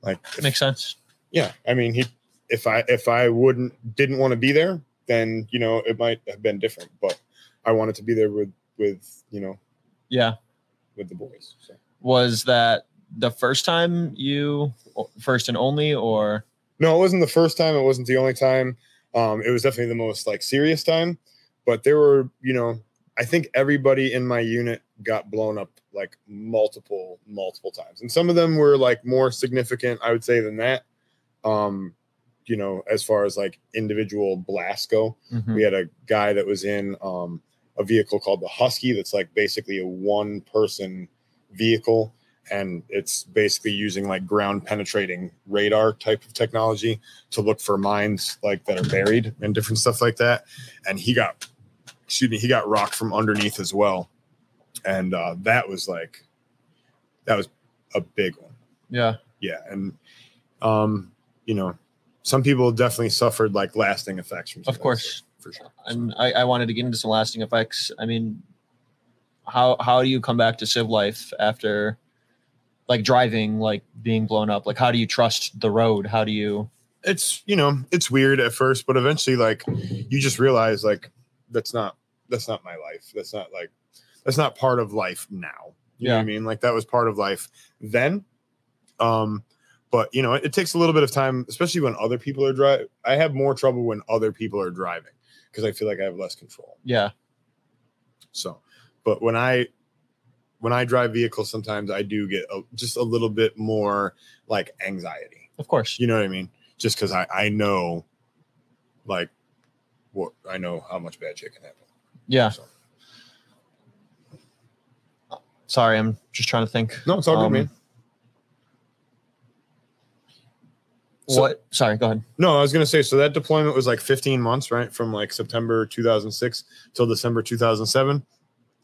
Like, Makes sense. Yeah, I mean, he if I if I wouldn't didn't want to be there, then you know it might have been different. But I wanted to be there with with you know Yeah. with the boys. So. Was that the first time you first and only or No, it wasn't the first time. It wasn't the only time. Um, it was definitely the most like serious time. But there were, you know, I think everybody in my unit got blown up like multiple, multiple times, and some of them were like more significant, I would say, than that. Um, you know, as far as like individual blasts go, Mhm. we had a guy that was in um, a vehicle called the Husky that's like basically a one person vehicle. And it's basically using like ground penetrating radar type of technology to look for mines like that are buried and different stuff like that. And he got, excuse me, he got rocked from underneath as well. And uh, that was like, that was a big one yeah yeah and um you know some people definitely suffered like lasting effects from Of course. for sure. And I, I wanted to get into some lasting effects. I mean how how do you come back to civ life after like driving like being blown up? Like how do you trust the road? How do you it's you know it's weird at first but eventually like you just realize like that's not that's not my life. That's not like that's not part of life now. You know what i mean? Like that was part of life then. Um but you know it, it takes a little bit of time especially when other people are driving i have more trouble when other people are driving because i feel like i have less control yeah So, but when I when I drive vehicles, sometimes I do get a, just a little bit more like anxiety. of course You know what I mean? Just because I I know, like, what I know how much bad shit can happen. yeah So, sorry i'm just trying to think no, it's all good, Um, man. So- what sorry go ahead No, I was gonna say so that deployment was like 15 months, right? From like September 2006 till December 2007.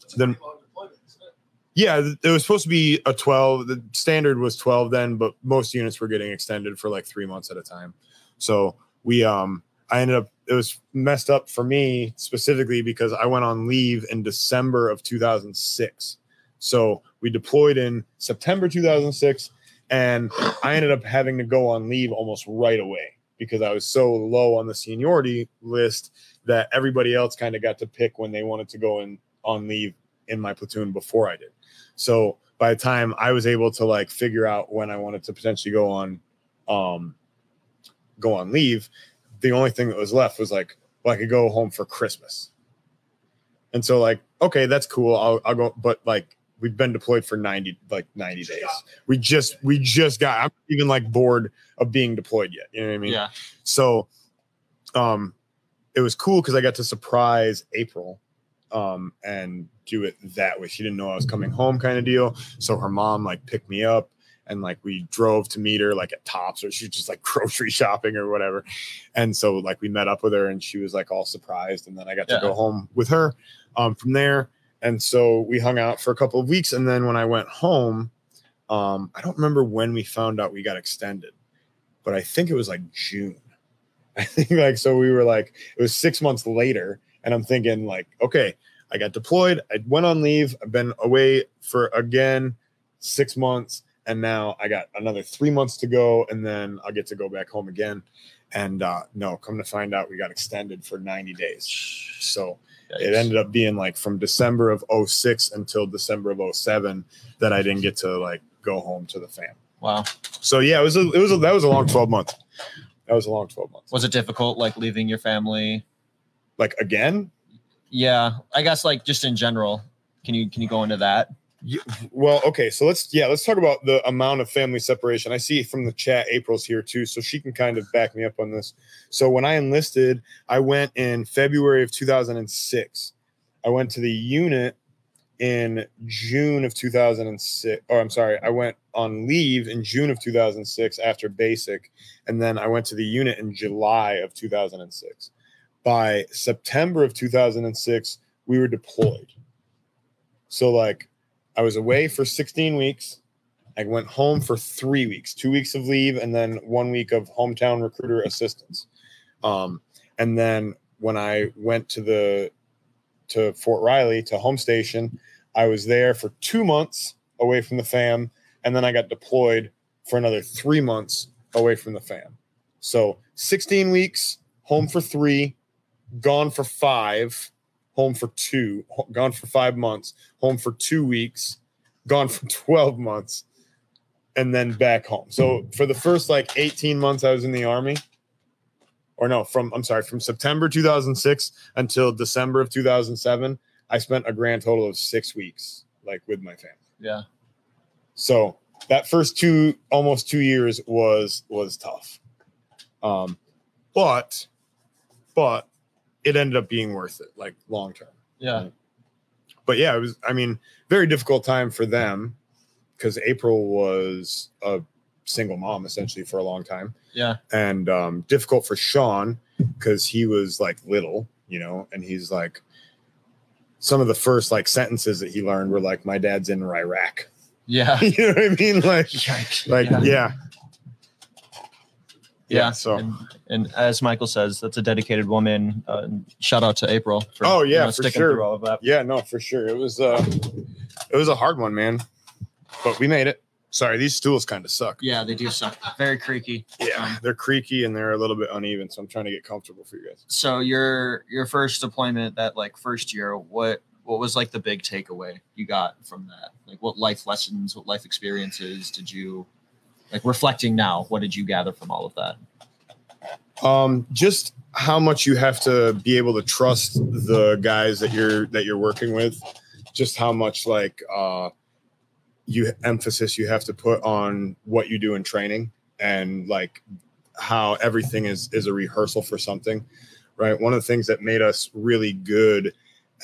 That's Then- pretty long deployment, isn't it? Yeah, it was supposed to be a 12. The standard was 12 then, but most units were getting extended for like three months at a time. So we, um, I ended up, it was messed up for me specifically because I went on leave in December of 2006. So we deployed in September 2006, and I ended up having to go on leave almost right away because I was so low on the seniority list that everybody else kind of got to pick when they wanted to go in on leave in my platoon before I did. So by the time I was able to like figure out when I wanted to potentially go on um go on leave, the only thing that was left was like, well, I could go home for Christmas. And so like, okay, that's cool. I'll I'll go, but like we've been deployed for 90 like 90 days. We just we just got I'm even like bored of being deployed yet. You know what I mean? yeah So um it was cool because I got to surprise April um and do it that way. She didn't know I was coming home kind of deal. So her mom like picked me up and like we drove to meet her like at Tops or she's just like grocery shopping or whatever. And so like we met up with her and she was like all surprised and then I got to go home with her um from there. And so we hung out for a couple of weeks and then when I went home um I don't remember when we found out we got extended but I think it was like June. I think like so we were like it was six months later, and I'm thinking like, okay, I got deployed, I went on leave, I've been away for again six months, and now I got another three months to go, and then I'll get to go back home again. And uh no, come to find out we got extended for 90 days. So it ended up being like from December of 06 until December of 07 that I didn't get to like go home to the fam. wow So yeah, it was a, it was a, that was a long 12 months. That was a long 12 months. was it difficult like leaving your family Like again? yeah i guess like just in general can you can you go into that Well, okay, so let's yeah, let's talk about the amount of family separation. I see from the chat April's here too, so she can kind of back me up on this. So when I enlisted, I went in February of 2006. I went to the unit in June of 2006. Oh, I'm sorry. I went on leave in June of 2006 after basic, and then I went to the unit in July of 2006. By September of 2006, we were deployed. So like I was away for 16 weeks. I went home for three weeks, two weeks of leave, and then one week of hometown recruiter assistance. Um, and then when I went to the to Fort Riley to home station, I was there for two months away from the fam, and then I got deployed for another three months away from the fam. So 16 weeks, home for three, gone for five, home for two, gone for five months, home for two weeks, gone for 12 months, and then back home. So for the first like 18 months I was in the army, or no, from I'm sorry, from September 2006 until December of 2007, I spent a grand total of six weeks like with my family. Yeah. So that first two almost two years was was tough. Um, but but it ended up being worth it, like long term. Yeah. But yeah, it was. I mean, very difficult time for them because April was a single mom essentially for a long time, Yeah. and um, difficult for Sean because he was like little, you know, and he's like some of the first like sentences that he learned were like, "My dad's in Iraq." Yeah. you know what I mean? Like, like yeah. yeah, Yeah. so- and, and as Michael says, that's a dedicated woman. Uh, shout out to April. For, Oh, yeah, you know, for sure. all of that. Yeah, no, for sure. It was uh it was a hard one, man. But we made it. Sorry, these stools kind of suck. Yeah, they do suck. Very creaky. Yeah, they're creaky and they're a little bit uneven, so I'm trying to get comfortable for you guys. So your your first deployment, that like first year, what what was like the big takeaway you got from that? Like what life lessons, what life experiences did you like reflecting now? What did you gather from all of that? Um, just how much you have to be able to trust the guys that you're that you're working with, just how much like uh you emphasis you have to put on what you do in training and like how everything is is a rehearsal for something right one of the things that made us really good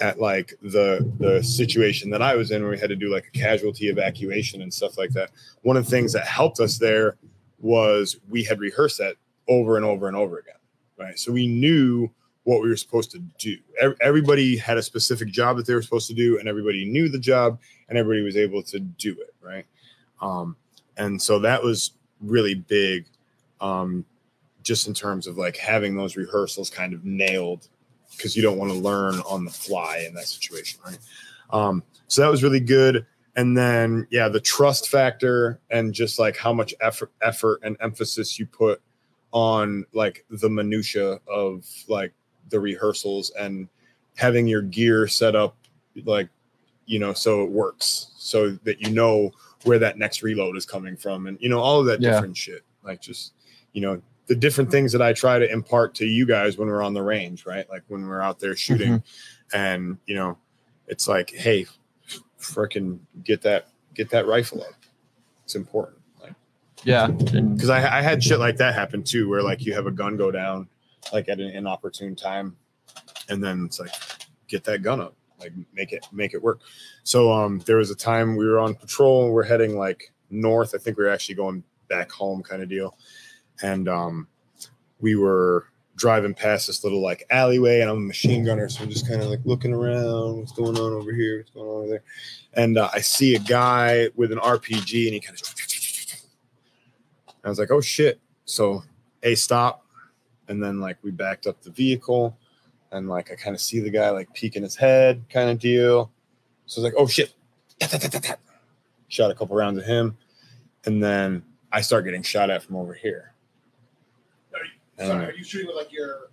at like the the situation that i was in where we had to do like a casualty evacuation and stuff like that one of the things that helped us there was we had rehearsed that over and over and over again right? So we knew what we were supposed to do. Everybody had a specific job that they were supposed to do and everybody knew the job and everybody was able to do it right? Um, and so that was really big um, just in terms of like having those rehearsals kind of nailed because you don't want to learn on the fly in that situation right? Um, so that was really good. And then yeah the trust factor and just like how much effort effort and emphasis you put on like the minutia of like the rehearsals and having your gear set up like you know so it works so that you know where that next reload is coming from and you know all of that Yeah. different shit. Like just you know the different things that i try to impart to you guys when we're on the range right? Like when we're out there shooting and you know it's like hey freaking get that get that rifle up. It's important. Like Yeah. Because I, I had shit like that happen too where like you have a gun go down like at an inopportune time and then it's like get that gun up. Like make it make it work. So um there was a time we were on patrol and we're heading like north. I think we were actually going back home kind of deal and um we were driving past this little like alleyway and i'm a machine gunner so i'm just kind of like looking around what's going on over here what's going on over there and uh, i see a guy with an rpg and he kind of I was like, oh shit. So a stop. And then like we backed up the vehicle and like I kind of see the guy like peeking his head kind of deal. So I was like, oh shit. Shot a couple rounds at him. And then I start getting shot at from over here. Are you, sorry, are you shooting with like your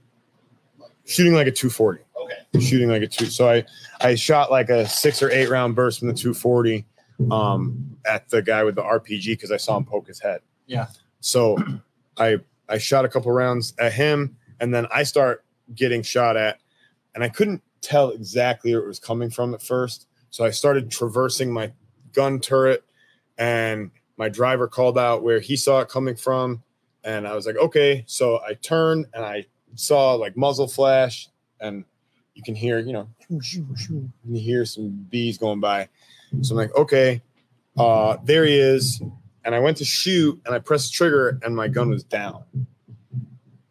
like shooting like a 240. okay. Shooting like a two. So I I shot like a six or eight round burst from the 240 um at the guy with the RPG because I saw him poke his head. Yeah. So I I shot a couple rounds at him and then I start getting shot at and I couldn't tell exactly where it was coming from at first. So I started traversing my gun turret and my driver called out where he saw it coming from and I was like, "Okay." So I turned and I saw like muzzle flash and you can hear, you know, you hear some bees going by. So I'm like, okay, uh, there he is. And I went to shoot and I pressed the trigger and my gun was down.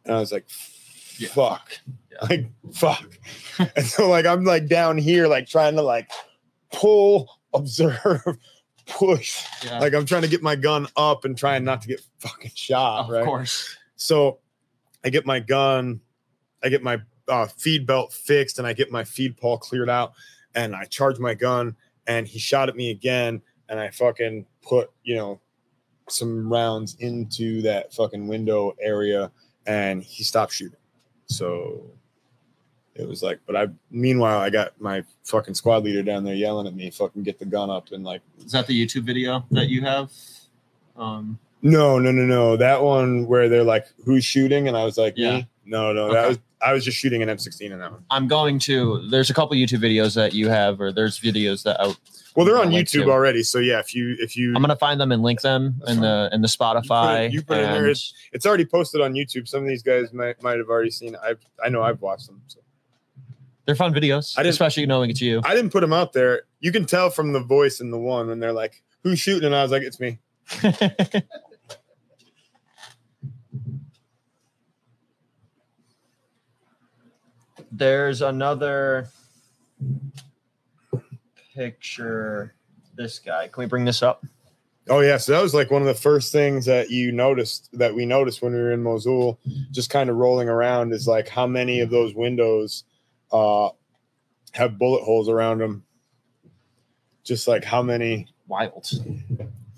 And I was like, fuck. Yeah. Like, fuck. and so like I'm like down here, like trying to like pull, observe, push. yeah. Like I'm trying to get my gun up and trying not to get fucking shot. of right. course. So I get my gun, I get my uh, feed belt fixed, and I get my feed pawl cleared out, and I charge my gun, and he shot at me again, and I fucking put, you know, some rounds into that fucking window area, and he stopped shooting. So it was like, but I meanwhile I got my fucking squad leader down there yelling at me, fucking get the gun up and like Is that the YouTube video that you have? Um, no, no, no, no. That one where they're like, "Who's shooting?" and I was like, Yeah. "Me." No, no, that was I was just shooting an M16 in that one. I'm going to. There's a couple YouTube videos that you have, or there's videos that I, Well, they're on YouTube to. already, so yeah. If you if you, I'm gonna find them and link them in the in the Spotify. you put it in there, and- it's already posted on YouTube. Some of these guys might might have already seen. it. I I know I've watched them. So. They're fun videos, I didn't- especially knowing it's you. I didn't put them out there. You can tell from the voice in the one when they're like, "Who's shooting?" and I was like, "It's me." There's another picture. This guy. Can we bring this up? Oh yeah, so that was like one of the first things that you noticed that we noticed when we were in Mosul, just kind of rolling around, is like how many of those windows uh, have bullet holes around them. Just like how many. Wild.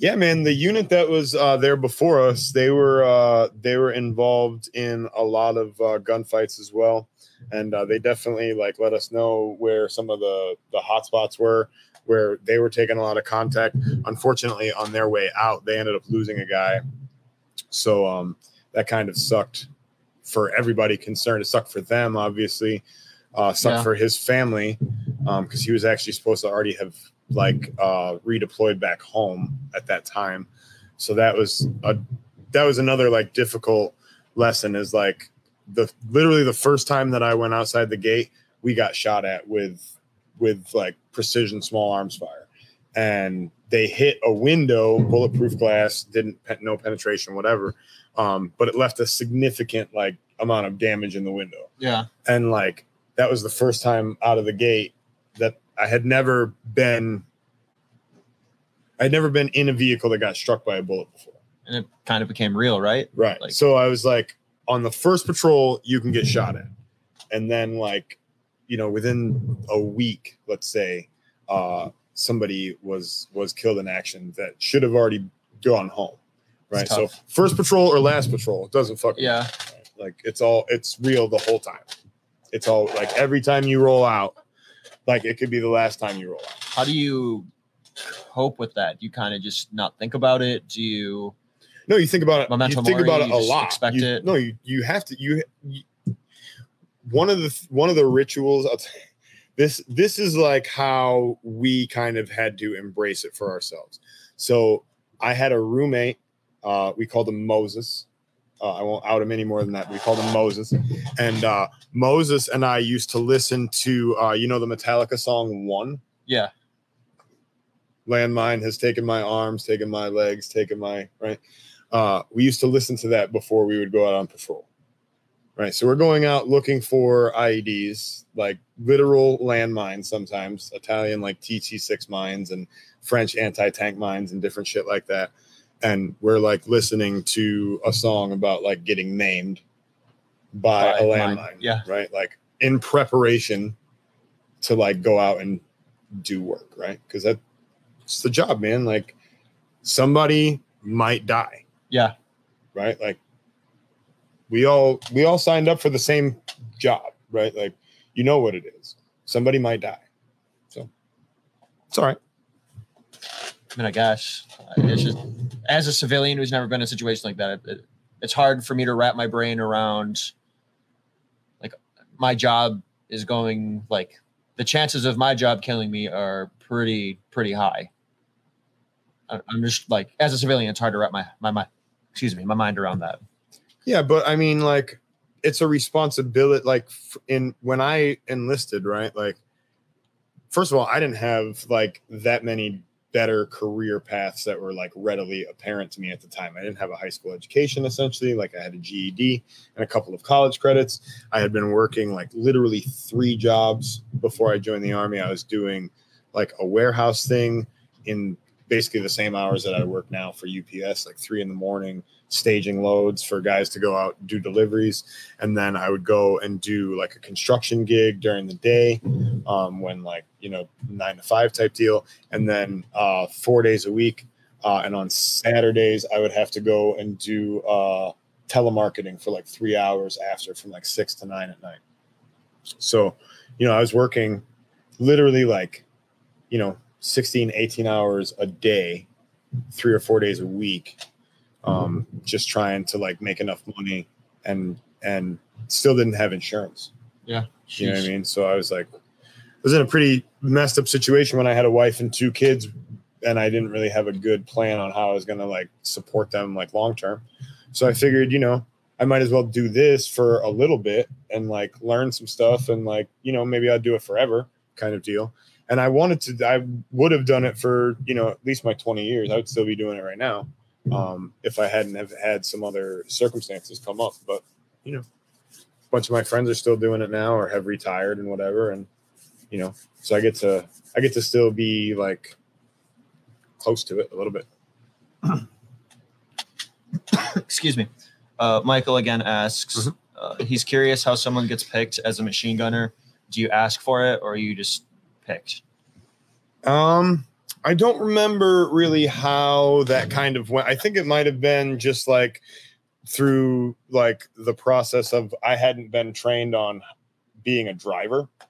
Yeah, man, the unit that was uh, there before us, they were uh, they were involved in a lot of uh, gunfights as well, and uh, they definitely like let us know where some of the the hot spots were, where they were taking a lot of contact. Unfortunately, on their way out, they ended up losing a guy, so um, that kind of sucked for everybody concerned. It sucked for them, obviously, uh, sucked Yeah. for his family because he was actually supposed to already have like uh, redeployed back home at that time. So that was a that was another like difficult lesson. Is like the literally the first time that I went outside the gate, we got shot at with with like precision small arms fire, and they hit a window, bulletproof glass, didn't no penetration, whatever. Um, but it left a significant like amount of damage in the window Yeah. and like that was the first time out of the gate that I had never been I'd never been in a vehicle that got struck by a bullet before. And it kind of became real, right? Right. Like- so I was like on the first patrol you can get shot at. And then like you know within a week let's say uh somebody was was killed in action that should have already gone home. Right? So first patrol or last patrol, it doesn't fucking Yeah. right? Like it's all it's real the whole time. It's all like every time you roll out, like it could be the last time you roll out. How do you cope with that? Do you kind of just not think about it? Do you? No, you think about it. Memento you think mori, about it a lot. expect You- it? No, you you have to. You, you one of the one of the rituals. I'll tell this this is like how we kind of had to embrace it for ourselves. So I had a roommate. Uh, we called him Moses. Uh, I won't out him any more than that. We called him Moses, and uh, Moses and I used to listen to uh, you know the Metallica song "One." Yeah. landmine has taken my arms, taken my legs, taken my right. Uh, we used to listen to that before we would go out on patrol. Right. So we're going out looking for IEDs, like literal landmines sometimes, Italian like TT6 mines and French anti-tank mines and different shit like that. And we're like listening to a song about like getting maimed by, By a mine. landmine. Yeah. Right. Like in preparation to like go out and do work, right? Because that's the job, man. Like somebody might die, Yeah. right? Like we all we all signed up for the same job, right? Like you know what it is. Somebody might die. So it's all right. I mean, I guess it's just as a civilian who's never been in a situation like that, it, it- it's hard for me to wrap my brain around. Like, my job is going like the chances of my job killing me are pretty pretty high. I- I'm just like as a civilian, it's hard to wrap my my my excuse me my mind around that. Yeah, but I mean, like, it's a responsibility. Like, in when I enlisted, right? Like, first of all, I didn't have like that many better career paths that were like readily apparent to me at the time. I didn't have a high school education, essentially. Like, I had a GED and a couple of college credits. I had been working like literally three jobs before I joined the army. I was doing like a warehouse thing in basically the same hours that I work now for UPS, like three in the morning staging loads for guys to go out and do deliveries and then i would go and do like a construction gig during the day um, when like you know nine to five type deal and then uh, four days a week Uh, and on Saturdays, I would have to go and do uh, telemarketing for like three hours after, from like six to nine at night. So, you know, I was working literally like, you know, 16, 18 hours a day, three or four days a week, um, just trying to like make enough money and, and still didn't have insurance. Yeah. You know what I mean? So I was like, I was in a pretty messed up situation when I had a wife and two kids, and I didn't really have a good plan on how I was gonna like support them like long term. So I figured, you know, I might as well do this for a little bit and like learn some stuff and like, you know, maybe I'll do it forever kind of deal. And I wanted to, I would have done it for, you know, at least my 20 years. I would still be doing it right now um, if I hadn't have had some other circumstances come up. But, you know, a bunch of my friends are still doing it now or have retired and whatever. And, you know, so I get to, I get to still be like close to it a little bit. Excuse me. Uh, Michael again asks. Uh, he's curious how someone gets picked as a machine gunner. Do you ask for it, or are you just picked? Um, I don't remember really how that kind of went. I think it might have been just like through like the process of I hadn't been trained on being a driver. I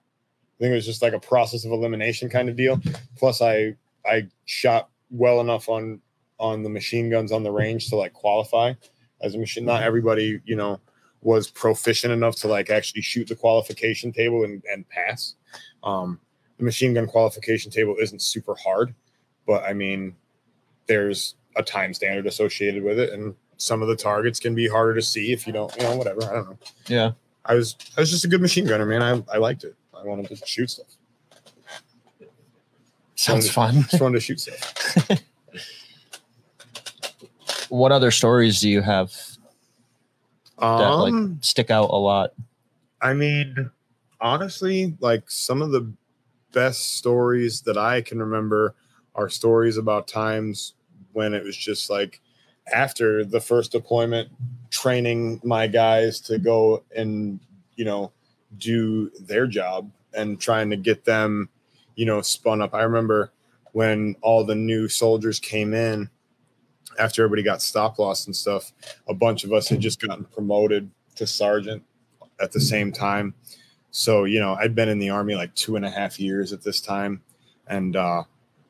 think it was just like a process of elimination kind of deal. Plus, I I shot well enough on on the machine guns on the range to like qualify as a machine. Not everybody, you know, was proficient enough to like actually shoot the qualification table and, and pass. Um, the machine gun qualification table isn't super hard, but I mean, there's a time standard associated with it, and some of the targets can be harder to see if you don't, you know, whatever. I don't know. Yeah. I was I was just a good machine gunner, man. I, I liked it. I wanted to shoot stuff. Sounds fun. Just wanted to shoot stuff. What other stories do you have that like Um, stick out a lot? I mean, honestly, like some of the best stories that I can remember are stories about times when it was just like after the first deployment, training my guys to go and, you know, do their job and trying to get them, you know, spun up. I remember when all the new soldiers came in after everybody got stop loss and stuff, a bunch of us had just gotten promoted to sergeant at the same time. So, you know, I'd been in the army like two and a half years at this time and uh,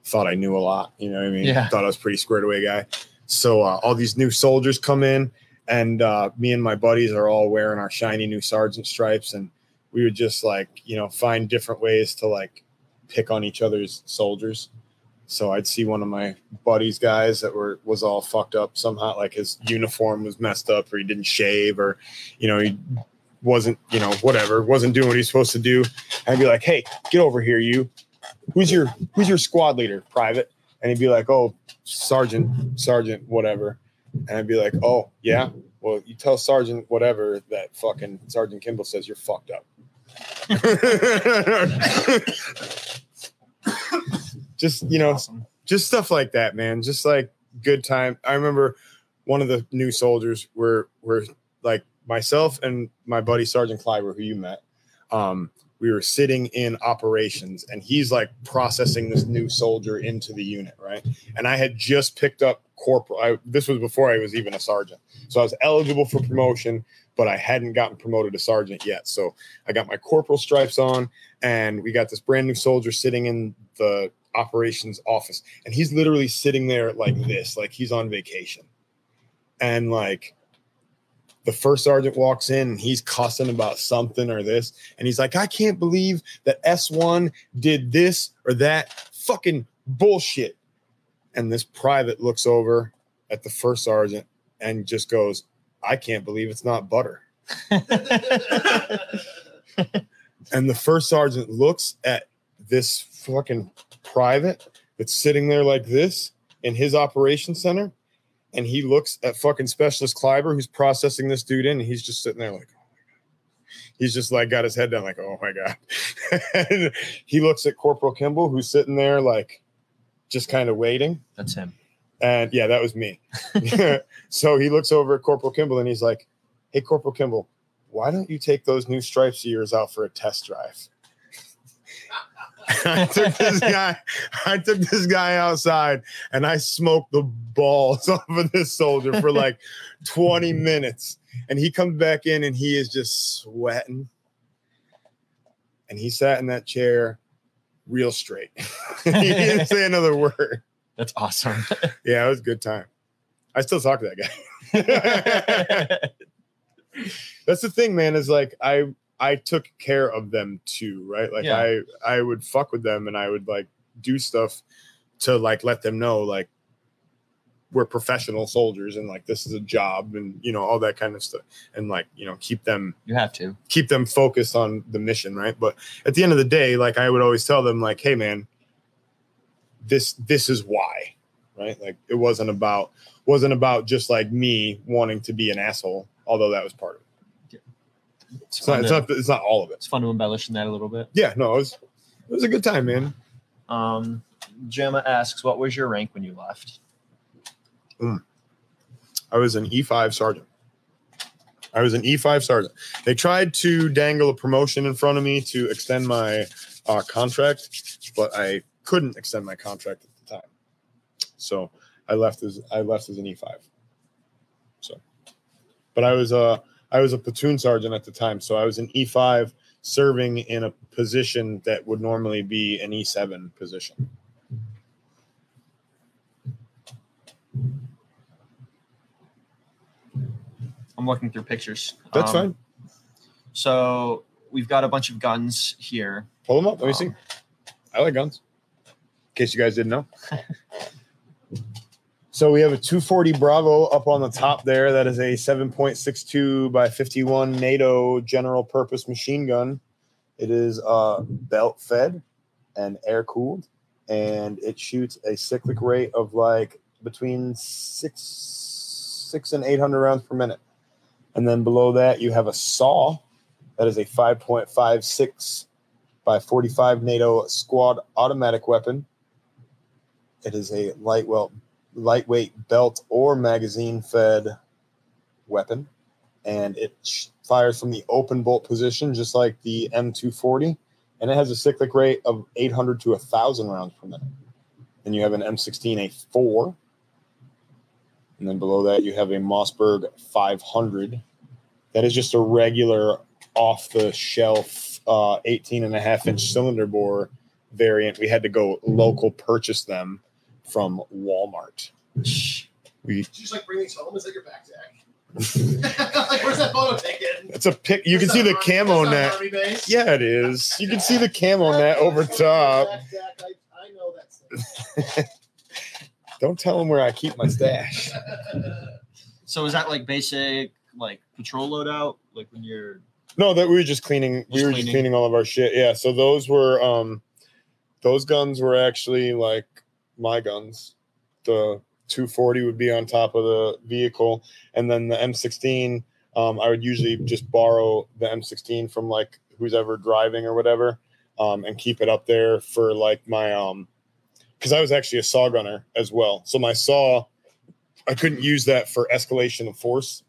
thought I knew a lot. You know what I mean? Yeah. Thought I was pretty squared away guy. So, uh, all these new soldiers come in, and uh, me and my buddies are all wearing our shiny new sergeant stripes. And we would just like, you know, find different ways to like pick on each other's soldiers. So I'd see one of my buddies' guys that were was all fucked up somehow, like his uniform was messed up, or he didn't shave, or you know he wasn't, you know, whatever, wasn't doing what he's supposed to do. And I'd be like, "Hey, get over here, you. Who's your Who's your squad leader, private?" And he'd be like, "Oh, sergeant, sergeant, whatever." And I'd be like, "Oh, yeah. Well, you tell sergeant whatever that fucking Sergeant Kimball says you're fucked up." Just you know, Awesome. just stuff like that, man. Just like good time. I remember one of the new soldiers were were like myself and my buddy Sergeant Kleiber, who you met. Um, we were sitting in operations, and he's like processing this new soldier into the unit, right? And I had just picked up corporal. I, this was before I was even a sergeant, so I was eligible for promotion, but I hadn't gotten promoted to sergeant yet. So I got my corporal stripes on, and we got this brand new soldier sitting in the operations office and he's literally sitting there like this like he's on vacation and like the first sergeant walks in and he's cussing about something or this and he's like i can't believe that s1 did this or that fucking bullshit and this private looks over at the first sergeant and just goes i can't believe it's not butter and the first sergeant looks at this fucking private that's sitting there like this in his operation center. And he looks at fucking specialist Kleiber, who's processing this dude in, and he's just sitting there like, oh my God. He's just like got his head down, like, oh my God. and he looks at Corporal Kimball, who's sitting there like just kind of waiting. That's him. And yeah, that was me. so he looks over at Corporal Kimball and he's like, Hey, Corporal Kimball, why don't you take those new stripes of yours out for a test drive? I took this guy, I took this guy outside and I smoked the balls off of this soldier for like 20 minutes. And he comes back in and he is just sweating. And he sat in that chair real straight. he didn't say another word. That's awesome. Yeah, it was a good time. I still talk to that guy. That's the thing, man, is like I I took care of them too, right? Like Yeah. I I would fuck with them and I would like do stuff to like let them know like we're professional soldiers and like this is a job and you know all that kind of stuff and like you know keep them you have to. keep them focused on the mission, right? But at the end of the day, like I would always tell them, like, hey man, this this is why, right? Like it wasn't about wasn't about just like me wanting to be an asshole, although that was part of it. It's It's not, it's not it's not all of it. it's fun to embellish in that a little bit. Yeah, no, it was it was a good time, man. Um, Gemma asks, "What was your rank when you left?" I was an E5 sergeant. I was an E5 sergeant. They tried to dangle a promotion in front of me to extend my uh, contract, but I couldn't extend my contract at the time. So I left as I left as an E5. So, but I was a I was a platoon sergeant at the time, so I was an E5 serving in a position that would normally be an E7 position. I'm looking through pictures. That's Um, fine. So we've got a bunch of guns here. Pull them up. Let me see. Um, I like guns. In case you guys didn't know. so we have a 240 Bravo up on the top there. That is a 7.62 by 51 NATO general purpose machine gun. It is uh, belt fed and air cooled, and it shoots a cyclic rate of like between six six and 800 rounds per minute. And then below that, you have a SAW. That is a 5.56 by 45 NATO squad automatic weapon. It is a lightweight, lightweight belt or magazine fed weapon, and it fires from the open bolt position, just like the M240. And it has a cyclic rate of 800 to 1,000 rounds per minute. Then you have an M16A4. And then below that, you have a Mossberg 500. That is just a regular off the shelf uh, 18 and a half inch cylinder bore variant. We had to go local purchase them from Walmart. We Did you just like bring these home? Is that your backpack? like, where's that photo taken? it's a pic. You can see the not camo Army- that's not net. Yeah, it is. You can see the camo net over top. Backpack, I, I know that's. Don't tell them where I keep my stash. So is that like basic like patrol loadout? Like when you're No, that we were just cleaning. we were cleaning. just cleaning all of our shit. Yeah. So those were um, those guns were actually like my guns. The 240 would be on top of the vehicle, and then the M16. Um, I would usually just borrow the M16 from like who's ever driving or whatever, um, and keep it up there for like my um, because I was actually a SAW gunner as well. So my SAW, I couldn't use that for escalation of force.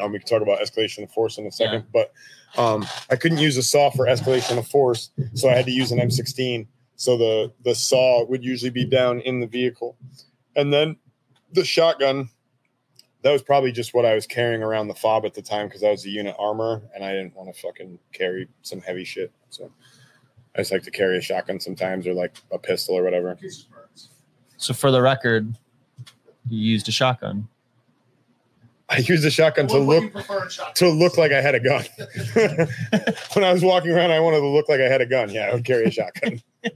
Um, we can talk about escalation of force in a second, but um, I couldn't use a SAW for escalation of force, so I had to use an M16. So the the SAW would usually be down in the vehicle, and then the shotgun. That was probably just what I was carrying around the FOB at the time because I was a unit armor and I didn't want to fucking carry some heavy shit. So I just like to carry a shotgun sometimes or like a pistol or whatever. So for the record, you used a shotgun. I used a shotgun to look you prefer in shotguns? to look like I had a gun. when I was walking around, I wanted to look like I had a gun. Yeah, I would carry a shotgun.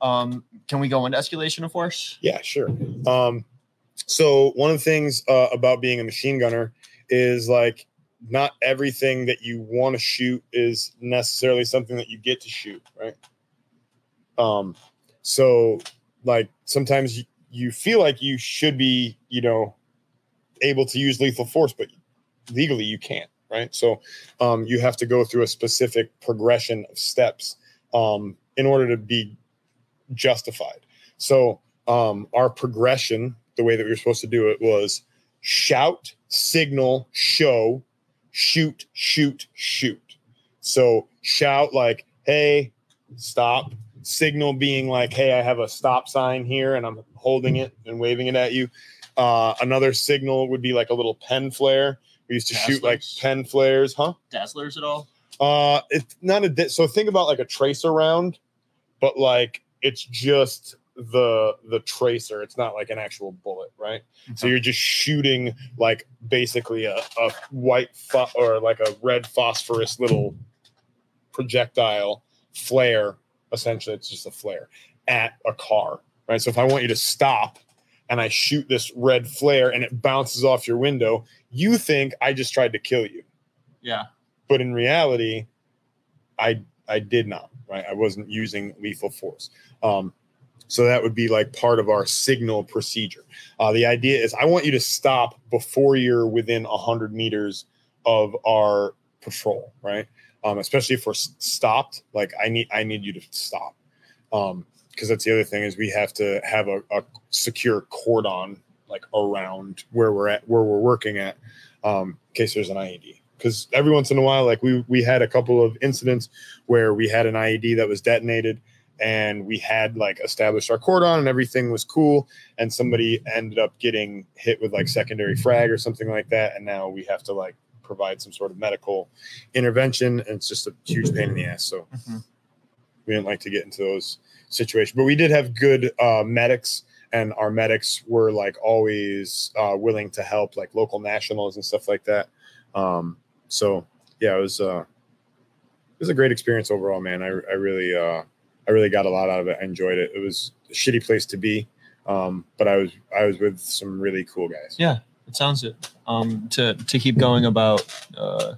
Um, can we go into escalation of force? Yeah, sure. Um, so one of the things uh, about being a machine gunner is like not everything that you want to shoot is necessarily something that you get to shoot, right? Um, so like sometimes you, you feel like you should be, you know, able to use lethal force, but legally you can't, right? So um, you have to go through a specific progression of steps um, in order to be justified. So um, our progression, the way that we were supposed to do it, was shout, signal, show, shoot, shoot, shoot. So shout like, "Hey, stop. Signal being like, hey, I have a stop sign here and I'm holding it and waving it at you. Uh, another signal would be like a little pen flare. We used to shoot like pen flares, huh? Dazzlers at all? Uh, it's not a di- so think about like a tracer round, but like it's just the the tracer. It's not like an actual bullet, right? So you're just shooting like basically a, a white pho- or like a red phosphorus little projectile flare. Essentially, it's just a flare at a car, right? So if I want you to stop and I shoot this red flare and it bounces off your window, you think I just tried to kill you. Yeah. but in reality i i did not right? I wasn't using lethal force. Um so that would be like part of our signal procedure. Uh, the idea is i want you to stop before you're within 100 meters of our patrol right? Um, especially if we're stopped like i need i need you to stop. Um because that's the other thing is we have to have a, a secure cordon like around where we're at where we're working at um in case there's an IED because every once in a while like we we had a couple of incidents where we had an IED that was detonated and we had like established our cordon and everything was cool and somebody ended up getting hit with like secondary frag or something like that. And now we have to like provide some sort of medical intervention and it's just a huge pain in the ass. So Mhm. we didn't like to get into those situations but we did have good uh, medics and our medics were like always uh, willing to help like local nationals and stuff like that. Um, so yeah it was uh it was a great experience overall man. I, I really uh i really got a lot out of it. I enjoyed it. It was a shitty place to be um but i was i was with some really cool guys. Yeah, it sounds it. Um, to to keep going about uh,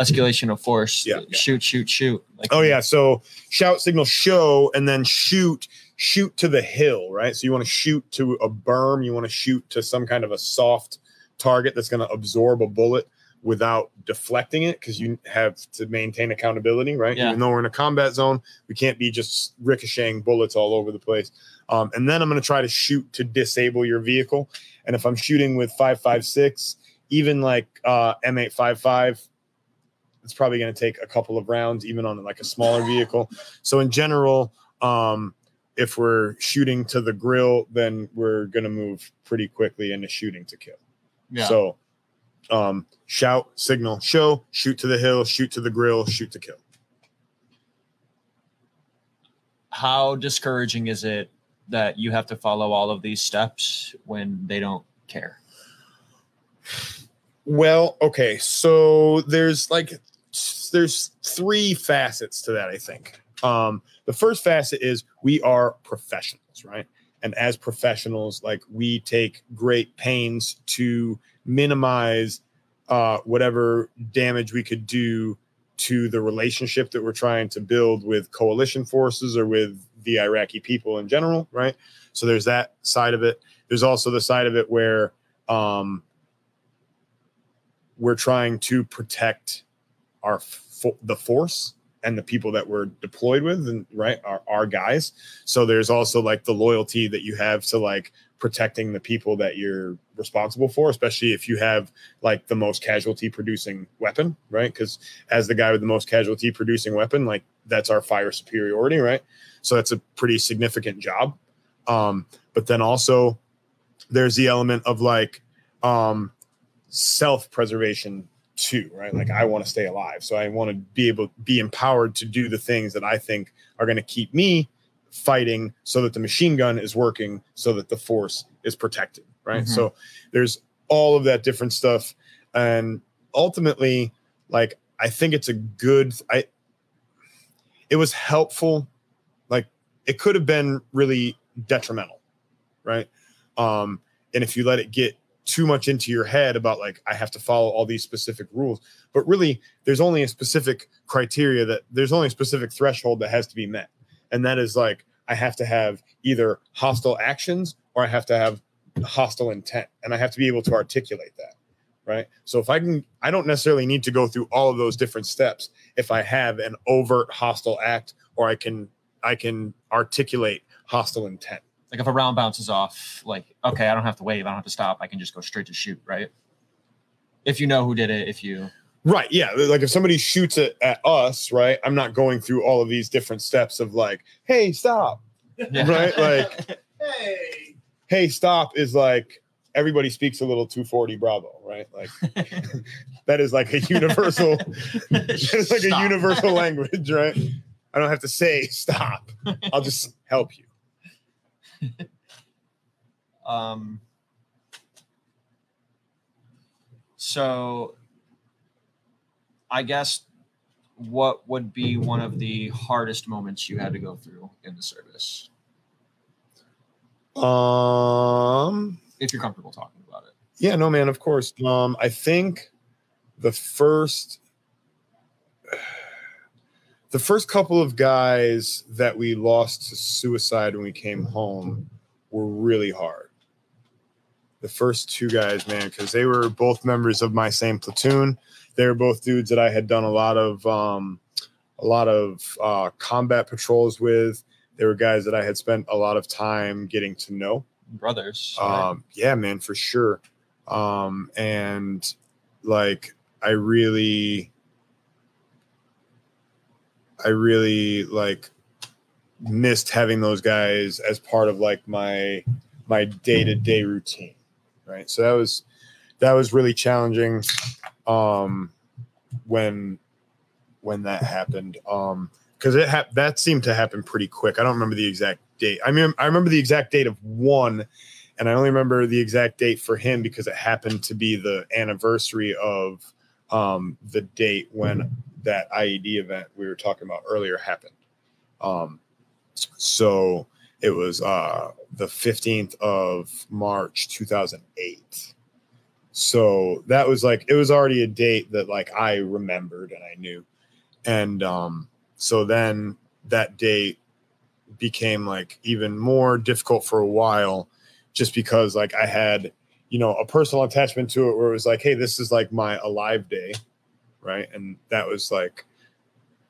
escalation of force. Yeah. Shoot, shoot, shoot. Like, Oh yeah, so shout signal show and then shoot shoot to the hill, right? So you want to shoot to a berm, you want to shoot to some kind of a soft target that's going to absorb a bullet without deflecting it because you have to maintain accountability, right? Yeah. Even though we're in a combat zone, we can't be just ricocheting bullets all over the place. Um, and then I'm going to try to shoot to disable your vehicle. And if I'm shooting with 556, even like uh, M855, it's probably going to take a couple of rounds, even on like a smaller vehicle. So in general, um, if we're shooting to the grill, then we're going to move pretty quickly into shooting to kill. yeah. So um, shout, signal, show, shoot to the hill, shoot to the grill, shoot to kill. How discouraging is it that you have to follow all of these steps when they don't care? Well, okay, so there's like there's three facets to that, I think. Um, the first facet is we are professionals, right? And as professionals, like we take great pains to minimize uh, whatever damage we could do to the relationship that we're trying to build with coalition forces or with the Iraqi people in general, right? So there's that side of it. There's also the side of it where um, we're trying to protect our fo- the force and the people that we're deployed with and right our, our guys. So there's also like the loyalty that you have to like protecting the people that you're responsible for especially if you have like the most casualty producing weapon right? Because as the guy with the most casualty producing weapon like that's our fire superiority right? So that's a pretty significant job. Um but then also there's the element of like um self-preservation too right? Like i want to stay alive. So i want to be able be empowered to do the things that i think are going to keep me fighting so that the machine gun is working so that the force is protected right? Mhm. so there's all of that different stuff. And ultimately like i think it's a good i it was helpful like it could have been really detrimental right? Um and if you let it get too much into your head about like I have to follow all these specific rules, but really there's only a specific criteria that there's only a specific threshold that has to be met, and that is like I have to have either hostile actions or I have to have hostile intent, and I have to be able to articulate that, right? So if I can, I don't necessarily need to go through all of those different steps if I have an overt hostile act or I can I can articulate hostile intent. Like if a round bounces off, like okay, I don't have to wave, I don't have to stop, I can just go straight to shoot, right? If you know who did it, if you Right. Yeah. Like if somebody shoots it at us, right? I'm not going through all of these different steps of like, hey, stop. Right, like- hey. Hey, stop is like everybody speaks a little 240 Bravo, right? Like that is like a universal, that is like a universal language, right? I don't have to say stop. I'll just help you. Um, so I guess what would be one of the hardest moments you had to go through in the service, Um if you're comfortable talking about it? Yeah, no, man, of course. Um, I think the first the first couple of guys that we lost to suicide when we came home were really hard. The first two guys, man, because they were both members of my same platoon. They were both dudes that I had done a lot of um, a lot of uh, combat patrols with. They were guys that I had spent a lot of time getting to know. Brothers. right? Um, yeah, man, for sure. Um, and like, I really, I really like missed having those guys as part of like my my day to day routine, right? So that was that was really challenging um, when when that happened. Um, because it ha- that seemed to happen pretty quick. I don't remember the exact date. I mean, I remember the exact date of one, and I only remember the exact date for him because it happened to be the anniversary of um, the date when that IED event we were talking about earlier happened. Um, so it was uh, the 15th of March 2008. So that was like it was already a date that like I remembered and I knew. And um so then that date became like even more difficult for a while just because like I had, you know, a personal attachment to it where it was like, hey, this is like my alive day, right? And that was like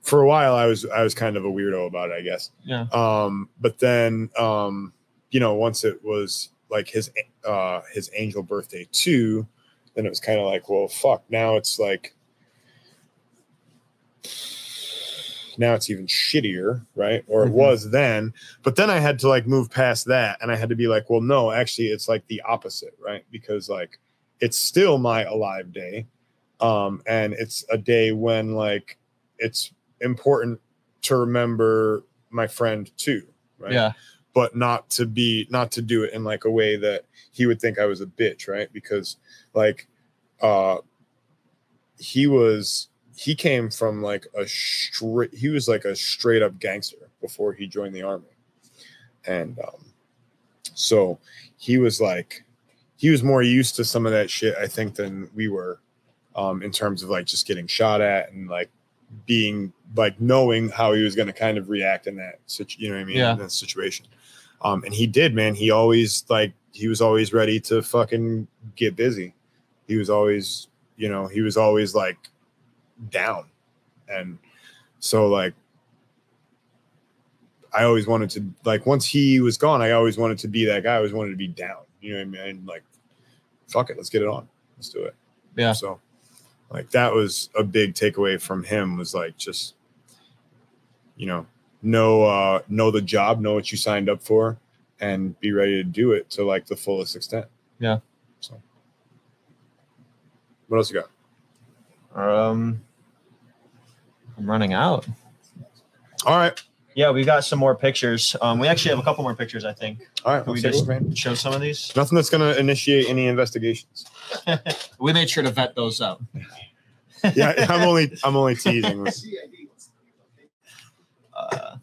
for a while I was I was kind of a weirdo about it, I guess. yeah. Um, but then um, you know, once it was like his uh his angel birthday too, then it was kind of like, well, fuck. Now it's like now it's even shittier, right? Or it Mhm. was then. But then I had to like move past that and I had to be like, well, no, actually it's like the opposite, right? Because like it's still my alive day. Um, and it's a day when like it's important to remember my friend too, right? Yeah. but not to be not to do it in like a way that he would think I was a bitch, right? Because like uh he was he came from like a straight he was like a straight up gangster before he joined the army. And um so he was like he was more used to some of that shit I think than we were um in terms of like just getting shot at and like being like knowing how he was going to kind of react in that situation. you know what I mean Yeah. in that situation. Um, and he did, man. He always like he was always ready to fucking get busy. He was always, you know, he was always like down, and so like I always wanted to like once he was gone, I always wanted to be that guy. I always wanted to be down. You know what I mean? Like, fuck it, let's get it on. Let's do it. Yeah. So, like that was a big takeaway from him was like just, you know, know uh know the job, know what you signed up for, and be ready to do it to like the fullest extent. Yeah. So, what else you got? Um, I'm running out. All right. Yeah, we got some more pictures. Um, we actually have a couple more pictures. I think. All right. Can we just man. show some of these? Nothing that's gonna initiate any investigations. we made sure to vet those out. Yeah, I'm only I'm only teasing. This. CID wants to be Uh,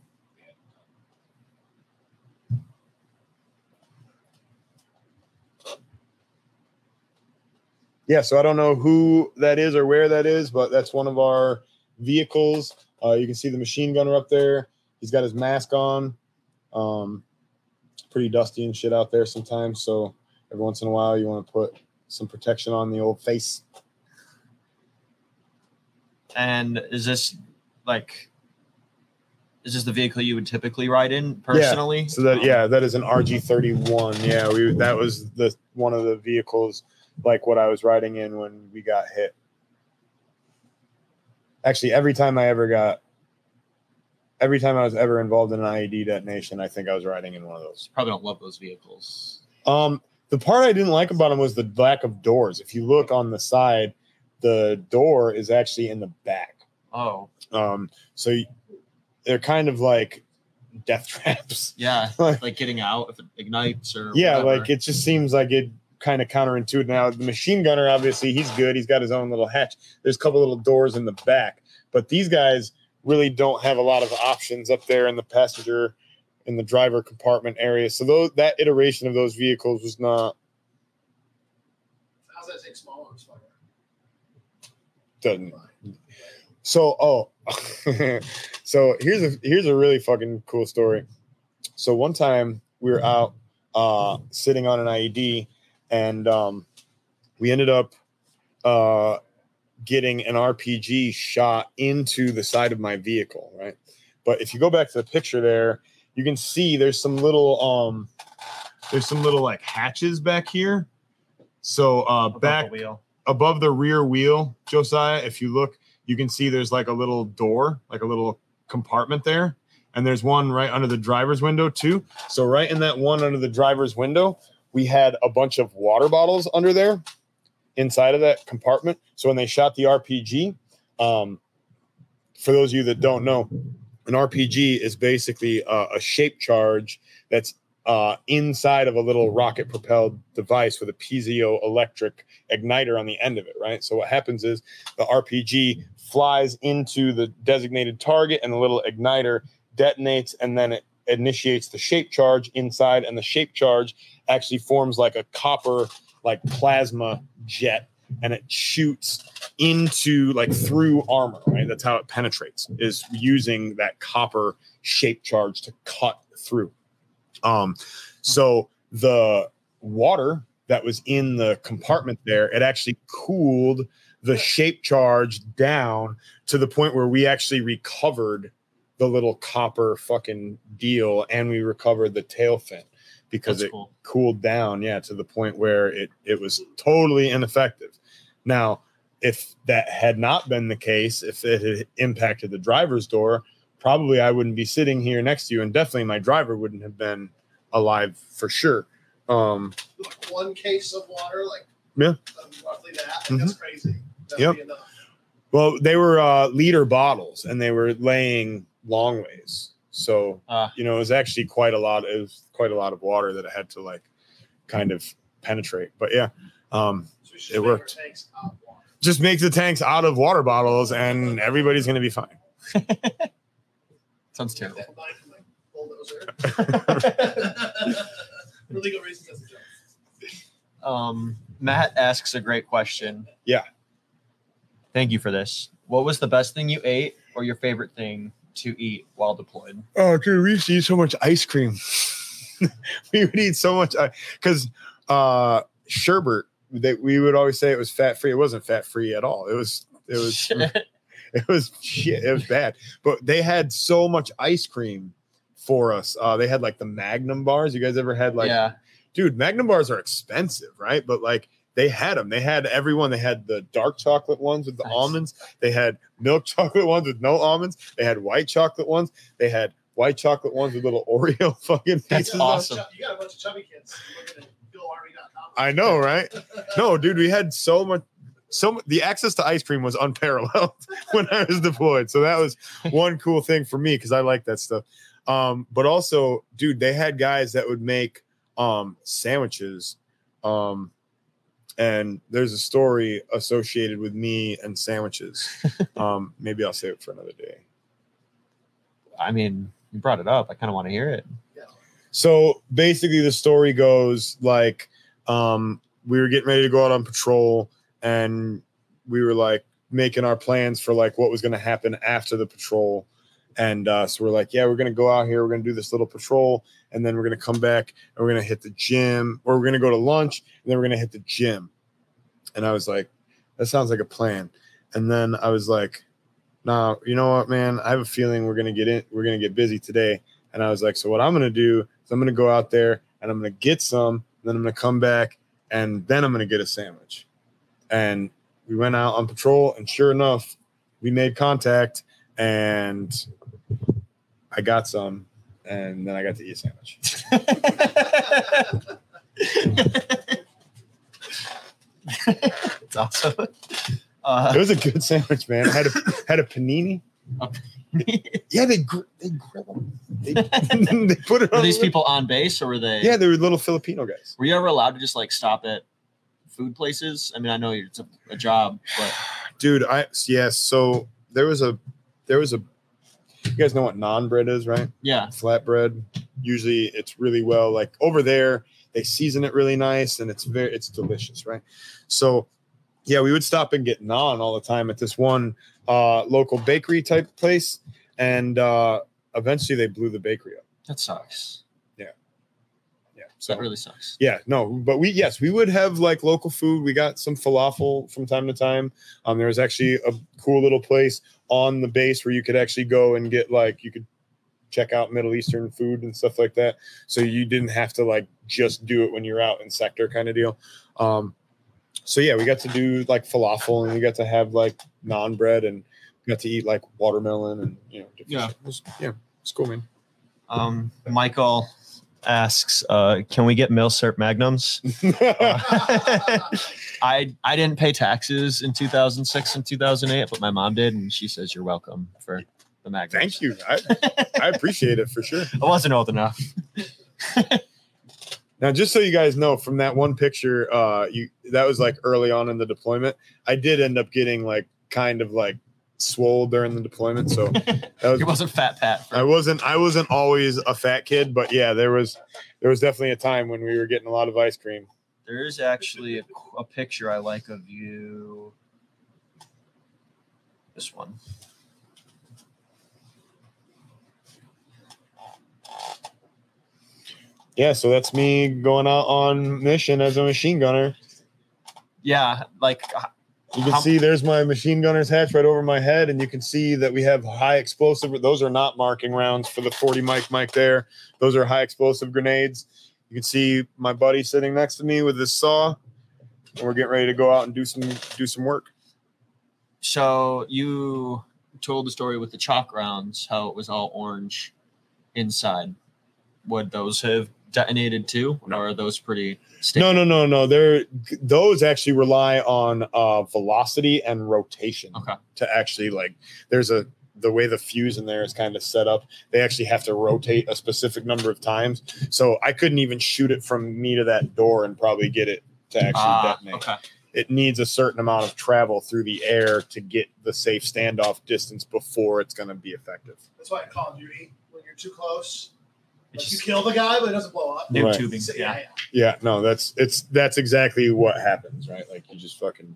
Yeah, so I don't know who that is or where that is, but that's one of our vehicles. Uh, you can see the machine gunner up there. He's got his mask on. Um, pretty dusty and shit out there sometimes. So every once in a while, you want to put some protection on the old face. and is this like? Is this the vehicle you would typically ride in personally? Yeah. So that yeah, that is an RG31. Yeah, we that was the one of the vehicles like what I was riding in when we got hit. actually every time I ever got, every time I was ever involved in an IED detonation, I think I was riding in one of those. Probably don't love those vehicles. Um, the part I didn't like about them was the lack of doors. If you look on the side, the door is actually in the back. Oh, Um, so they're kind of like death traps. yeah, Like- like getting out if it ignites or Yeah, whatever. like it just seems like it kind of counterintuitive. Now the machine gunner, obviously, he's good. He's got his own little hatch. There's a couple little doors in the back, but these guys really don't have a lot of options up there in the passenger in the driver compartment area. So those that iteration of those vehicles was not How's that take smaller doesn't So, oh, so here's a here's a really fucking cool story. So one time we were out uh, sitting on an IED, and um, we ended up uh, getting an RPG shot into the side of my vehicle, right? But if you go back to the picture there, you can see there's some little um, there's some little like hatches back here. So uh, Above back wheel. above the rear wheel, Josiah, if you look, you can see there's like a little door, like a little compartment there. And there's one right under the driver's window, too. So, right in that one under the driver's window, we had a bunch of water bottles under there inside of that compartment. So, when they shot the RPG, um, for those of you that don't know, an RPG is basically a, a shape charge that's uh, inside of a little rocket propelled device with a piezoelectric igniter on the end of it, right? So what happens is the RPG flies into the designated target and the little igniter detonates and then it initiates the shape charge inside and the shape charge actually forms like a copper like plasma jet and it shoots into like through armor, right? That's how it penetrates is using that copper shape charge to cut through. Um so the water that was in the compartment there, it actually cooled the shape charge down to the point where we actually recovered the little copper fucking deal and we recovered the tail fin because That's it cool. cooled down, yeah, to the point where it it was totally ineffective. Now, if that had not been the case, if it had impacted the driver's door, probably I wouldn't be sitting here next to you, and definitely my driver wouldn't have been alive for sure. Um, Like one case of water, like Yeah. um, roughly that. I think That's crazy. That'd Yep. well, they were uh, liter bottles, and they were laying long ways, so Ah. you know it was actually quite a lot. It was quite a lot of water that I had to like kind of penetrate. But yeah, um, So It worked. tanks out of water. just make the tanks out of water bottles, and everybody's gonna be fine. Sounds terrible. that line from my bulldozer. For legal reasons, that's a joke. Um, Matt asks a great question. Yeah. Thank you for this. What was the best thing you ate or your favorite thing to eat while deployed? Oh, dude, we used to eat so much ice cream. we would eat so much because uh, sherbet. That we would always say it was fat free. It wasn't fat free at all. It was. It was. it was shit. It was bad. But they had so much ice cream for us. Uh, they had like the Magnum bars. You guys ever had like? yeah. Dude, Magnum bars are expensive, right? But like they had them. They had everyone. They had the dark chocolate ones with the Nice. almonds. They had milk chocolate ones with no almonds. They had white chocolate ones. They had white chocolate ones with little Oreo fucking That's pieces. on- awesome. You got a bunch of chubby kids looking at BillArmy.com. I know, right? No, dude, we had so much. So the access to ice cream was unparalleled when I was deployed. So that was one cool thing for me because I like that stuff. Um, but also, dude, they had guys that would make um sandwiches. Um, and there's a story associated with me and sandwiches. Um, maybe I'll save it for another day. I mean, you brought it up. I kind of want to hear it. So basically, the story goes like um, we were getting ready to go out on patrol, and we were like making our plans for like what was going to happen after the patrol. And uh, so we're like, yeah, we're going to go out here. We're going to do this little patrol, and then we're going to come back and we're going to hit the gym, or we're going to go to lunch, and then we're going to hit the gym. And I was like, that sounds like a plan. And then I was like, nah, you know what, man? I have a feeling we're going to get in. We're going to get busy today. And I was like, so what I'm going to do is I'm going to go out there and I'm going to get some, then I'm going to come back and then I'm going to get a sandwich. And we went out on patrol, and sure enough, we made contact, and I got some, and then I got to eat a sandwich. it's awesome. It Uh, was a good sandwich, man. I had a had a panini. Yeah, they gr- they grill them. They, they put it were on. these the- people on base or were they? Yeah, they were little Filipino guys. Were you ever allowed to just like stop at food places? I mean, I know it's a, a job, but Dude, I yes. So there was a there was a. You guys know what naan bread is, right? yeah. Flatbread. Usually, it's really well like over there. They season it really nice, and it's very it's delicious, right? So, yeah, we would stop and get naan all the time at this one uh, local bakery type place, and uh, eventually they blew the bakery up. That sucks. Yeah. Yeah, so That really sucks. Yeah, no, but we yes, we would have like local food. We got some falafel from time to time. Um, there was actually a cool little place on the base where you could actually go and get like you could check out Middle Eastern food and stuff like that. So you didn't have to like just do it when you're out in sector kind of deal. Um, so yeah, we got to do like falafel and we got to have like naan bread and got to eat like watermelon and you know different Yeah. It was- yeah, it's cool, man. Um, Michael asks, uh, "Can we get Milsurp Magnums?" Uh, I I didn't pay taxes in 2006 and 2008, but my mom did, and she says you're welcome for the Magnums. Thank you. I, I appreciate it for sure. I wasn't old enough. Now, just so you guys know, from that one picture, uh, you that was like early on in the deployment. I did end up getting like kind of like swole during the deployment, so that was, It wasn't Fat Pat. I wasn't I wasn't always a fat kid, but yeah, there was there was definitely a time when we were getting a lot of ice cream. There is actually a, a picture I like of you. This one. Yeah, so that's me going out on mission as a machine gunner. Yeah, like You can see there's my machine gunner's hatch right over my head, and you can see that we have high explosive. Those are not marking rounds for the 40 mic mic there. Those are high explosive grenades. You can see my buddy sitting next to me with this SAW, and we're getting ready to go out and do some do some work. so you told the story with the chalk rounds, how it was all orange inside. Would those have detonated too, or are those pretty? Sticky? No, no, no, no. They're those actually rely on uh, velocity and rotation Okay. to actually like. There's a the way the fuse in there is kind of set up. They actually have to rotate a specific number of times. So I couldn't even shoot it from me to that door and probably get it to actually Ah, detonate. okay. It needs a certain amount of travel through the air to get the safe standoff distance before it's going to be effective. That's why in Call of Duty, when you're too close, It's like you kill the guy, but it doesn't blow up. new Right. tubing. So, Yeah. yeah, yeah. Yeah, no, that's it's that's exactly what happens, right? Like you just fucking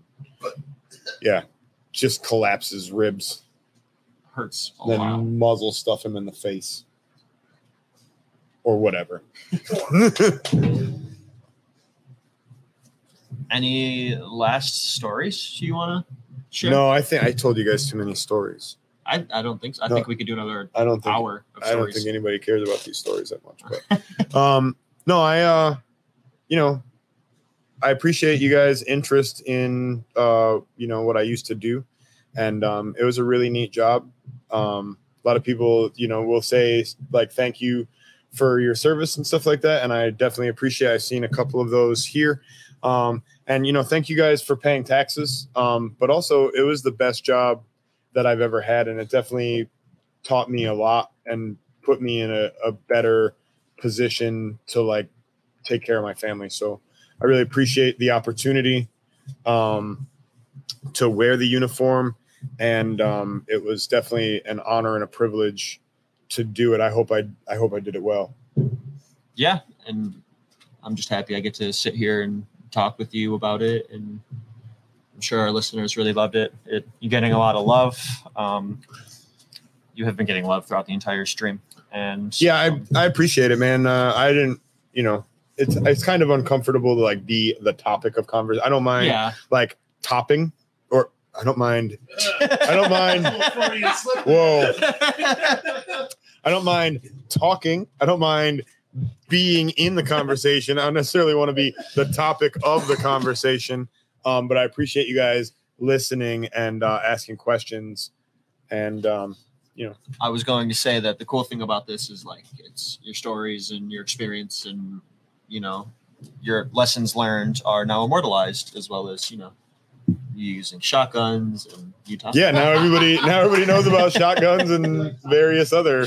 yeah, just collapses ribs, hurts a then lot. muzzle stuff him in the face or whatever. Any last stories you want to share? No, I think I told you guys too many stories. I, I don't think so. I No. think we could do another I don't think hour of I don't think anybody cares about these stories that much. But um, no, I uh, you know, I appreciate you guys' interest in uh, you know, what I used to do, and um, it was a really neat job. Um, a lot of people, you know, will say like thank you for your service and stuff like that, and I definitely appreciate. I've seen a couple of those here. Um, and you know, thank you guys for paying taxes. Um, but also, it was the best job that I've ever had, and it definitely taught me a lot and put me in a, a better position to like take care of my family. So I really appreciate the opportunity um, to wear the uniform, and um, it was definitely an honor and a privilege to do it. I hope I I hope I did it well. yeah, and I'm just happy I get to sit here and talk with you about it, and I'm sure our listeners really loved it. it you're getting a lot of love. Um, you have been getting love throughout the entire stream, and Yeah, I I appreciate it, man. Uh, I didn't, you know, it's it's kind of uncomfortable to like be the topic of conversation. I don't mind yeah, like topping, or I don't mind. I don't mind. Whoa. I don't mind talking. I don't mind being in the conversation. I don't necessarily want to be the topic of the conversation. Um, but I appreciate you guys listening and uh, asking questions. and um, you know, I was going to say that the cool thing about this is like it's your stories and your experience and you know your lessons learned are now immortalized as well as you know you using shotguns and you talking yeah, now everybody now everybody knows about shotguns and various other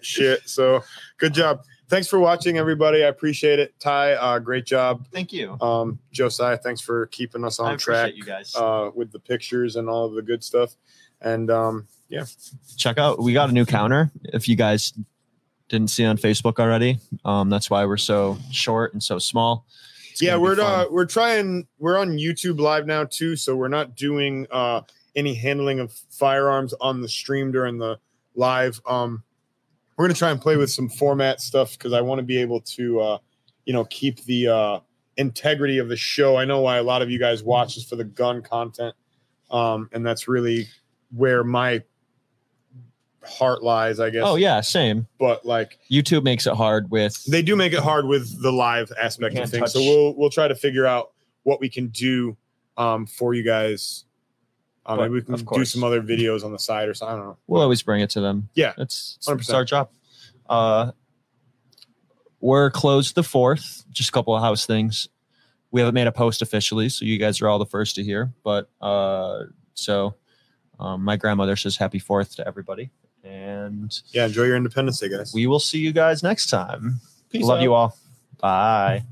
shit. So good job. Thanks for watching, everybody. I appreciate it. Ty, uh, great job. Thank you. Um, Josiah, thanks for keeping us on appreciate track you guys. uh, with the pictures and all of the good stuff. And um, yeah, Check out we got a new counter. If you guys didn't see on Facebook already, um, that's why we're so short and so small. It's yeah, we're uh, we're trying. We're on YouTube Live now too, so we're not doing uh, any handling of firearms on the stream during the live. Um, we're gonna try and play with some format stuff because I want to be able to, uh, you know, keep the uh, integrity of the show. I know why a lot of you guys watch is for the gun content, um, and that's really where my heart lies, I guess. Oh yeah, same. but like YouTube makes it hard with they do make it hard with the live aspect of things. So we'll we'll try to figure out what we can do um, for you guys. Um, But, maybe we can do some other videos on the side or something. I don't know. we'll always bring it to them. Yeah, It's, it's 100%. our job. Uh, we're closed the fourth. Just a couple of house things. We haven't made a post officially, so you guys are all the first to hear. But uh, so um, my grandmother says happy fourth to everybody, and Yeah, enjoy your Independence Day, guys. we will see you guys next time. Peace Love out. you all. Bye.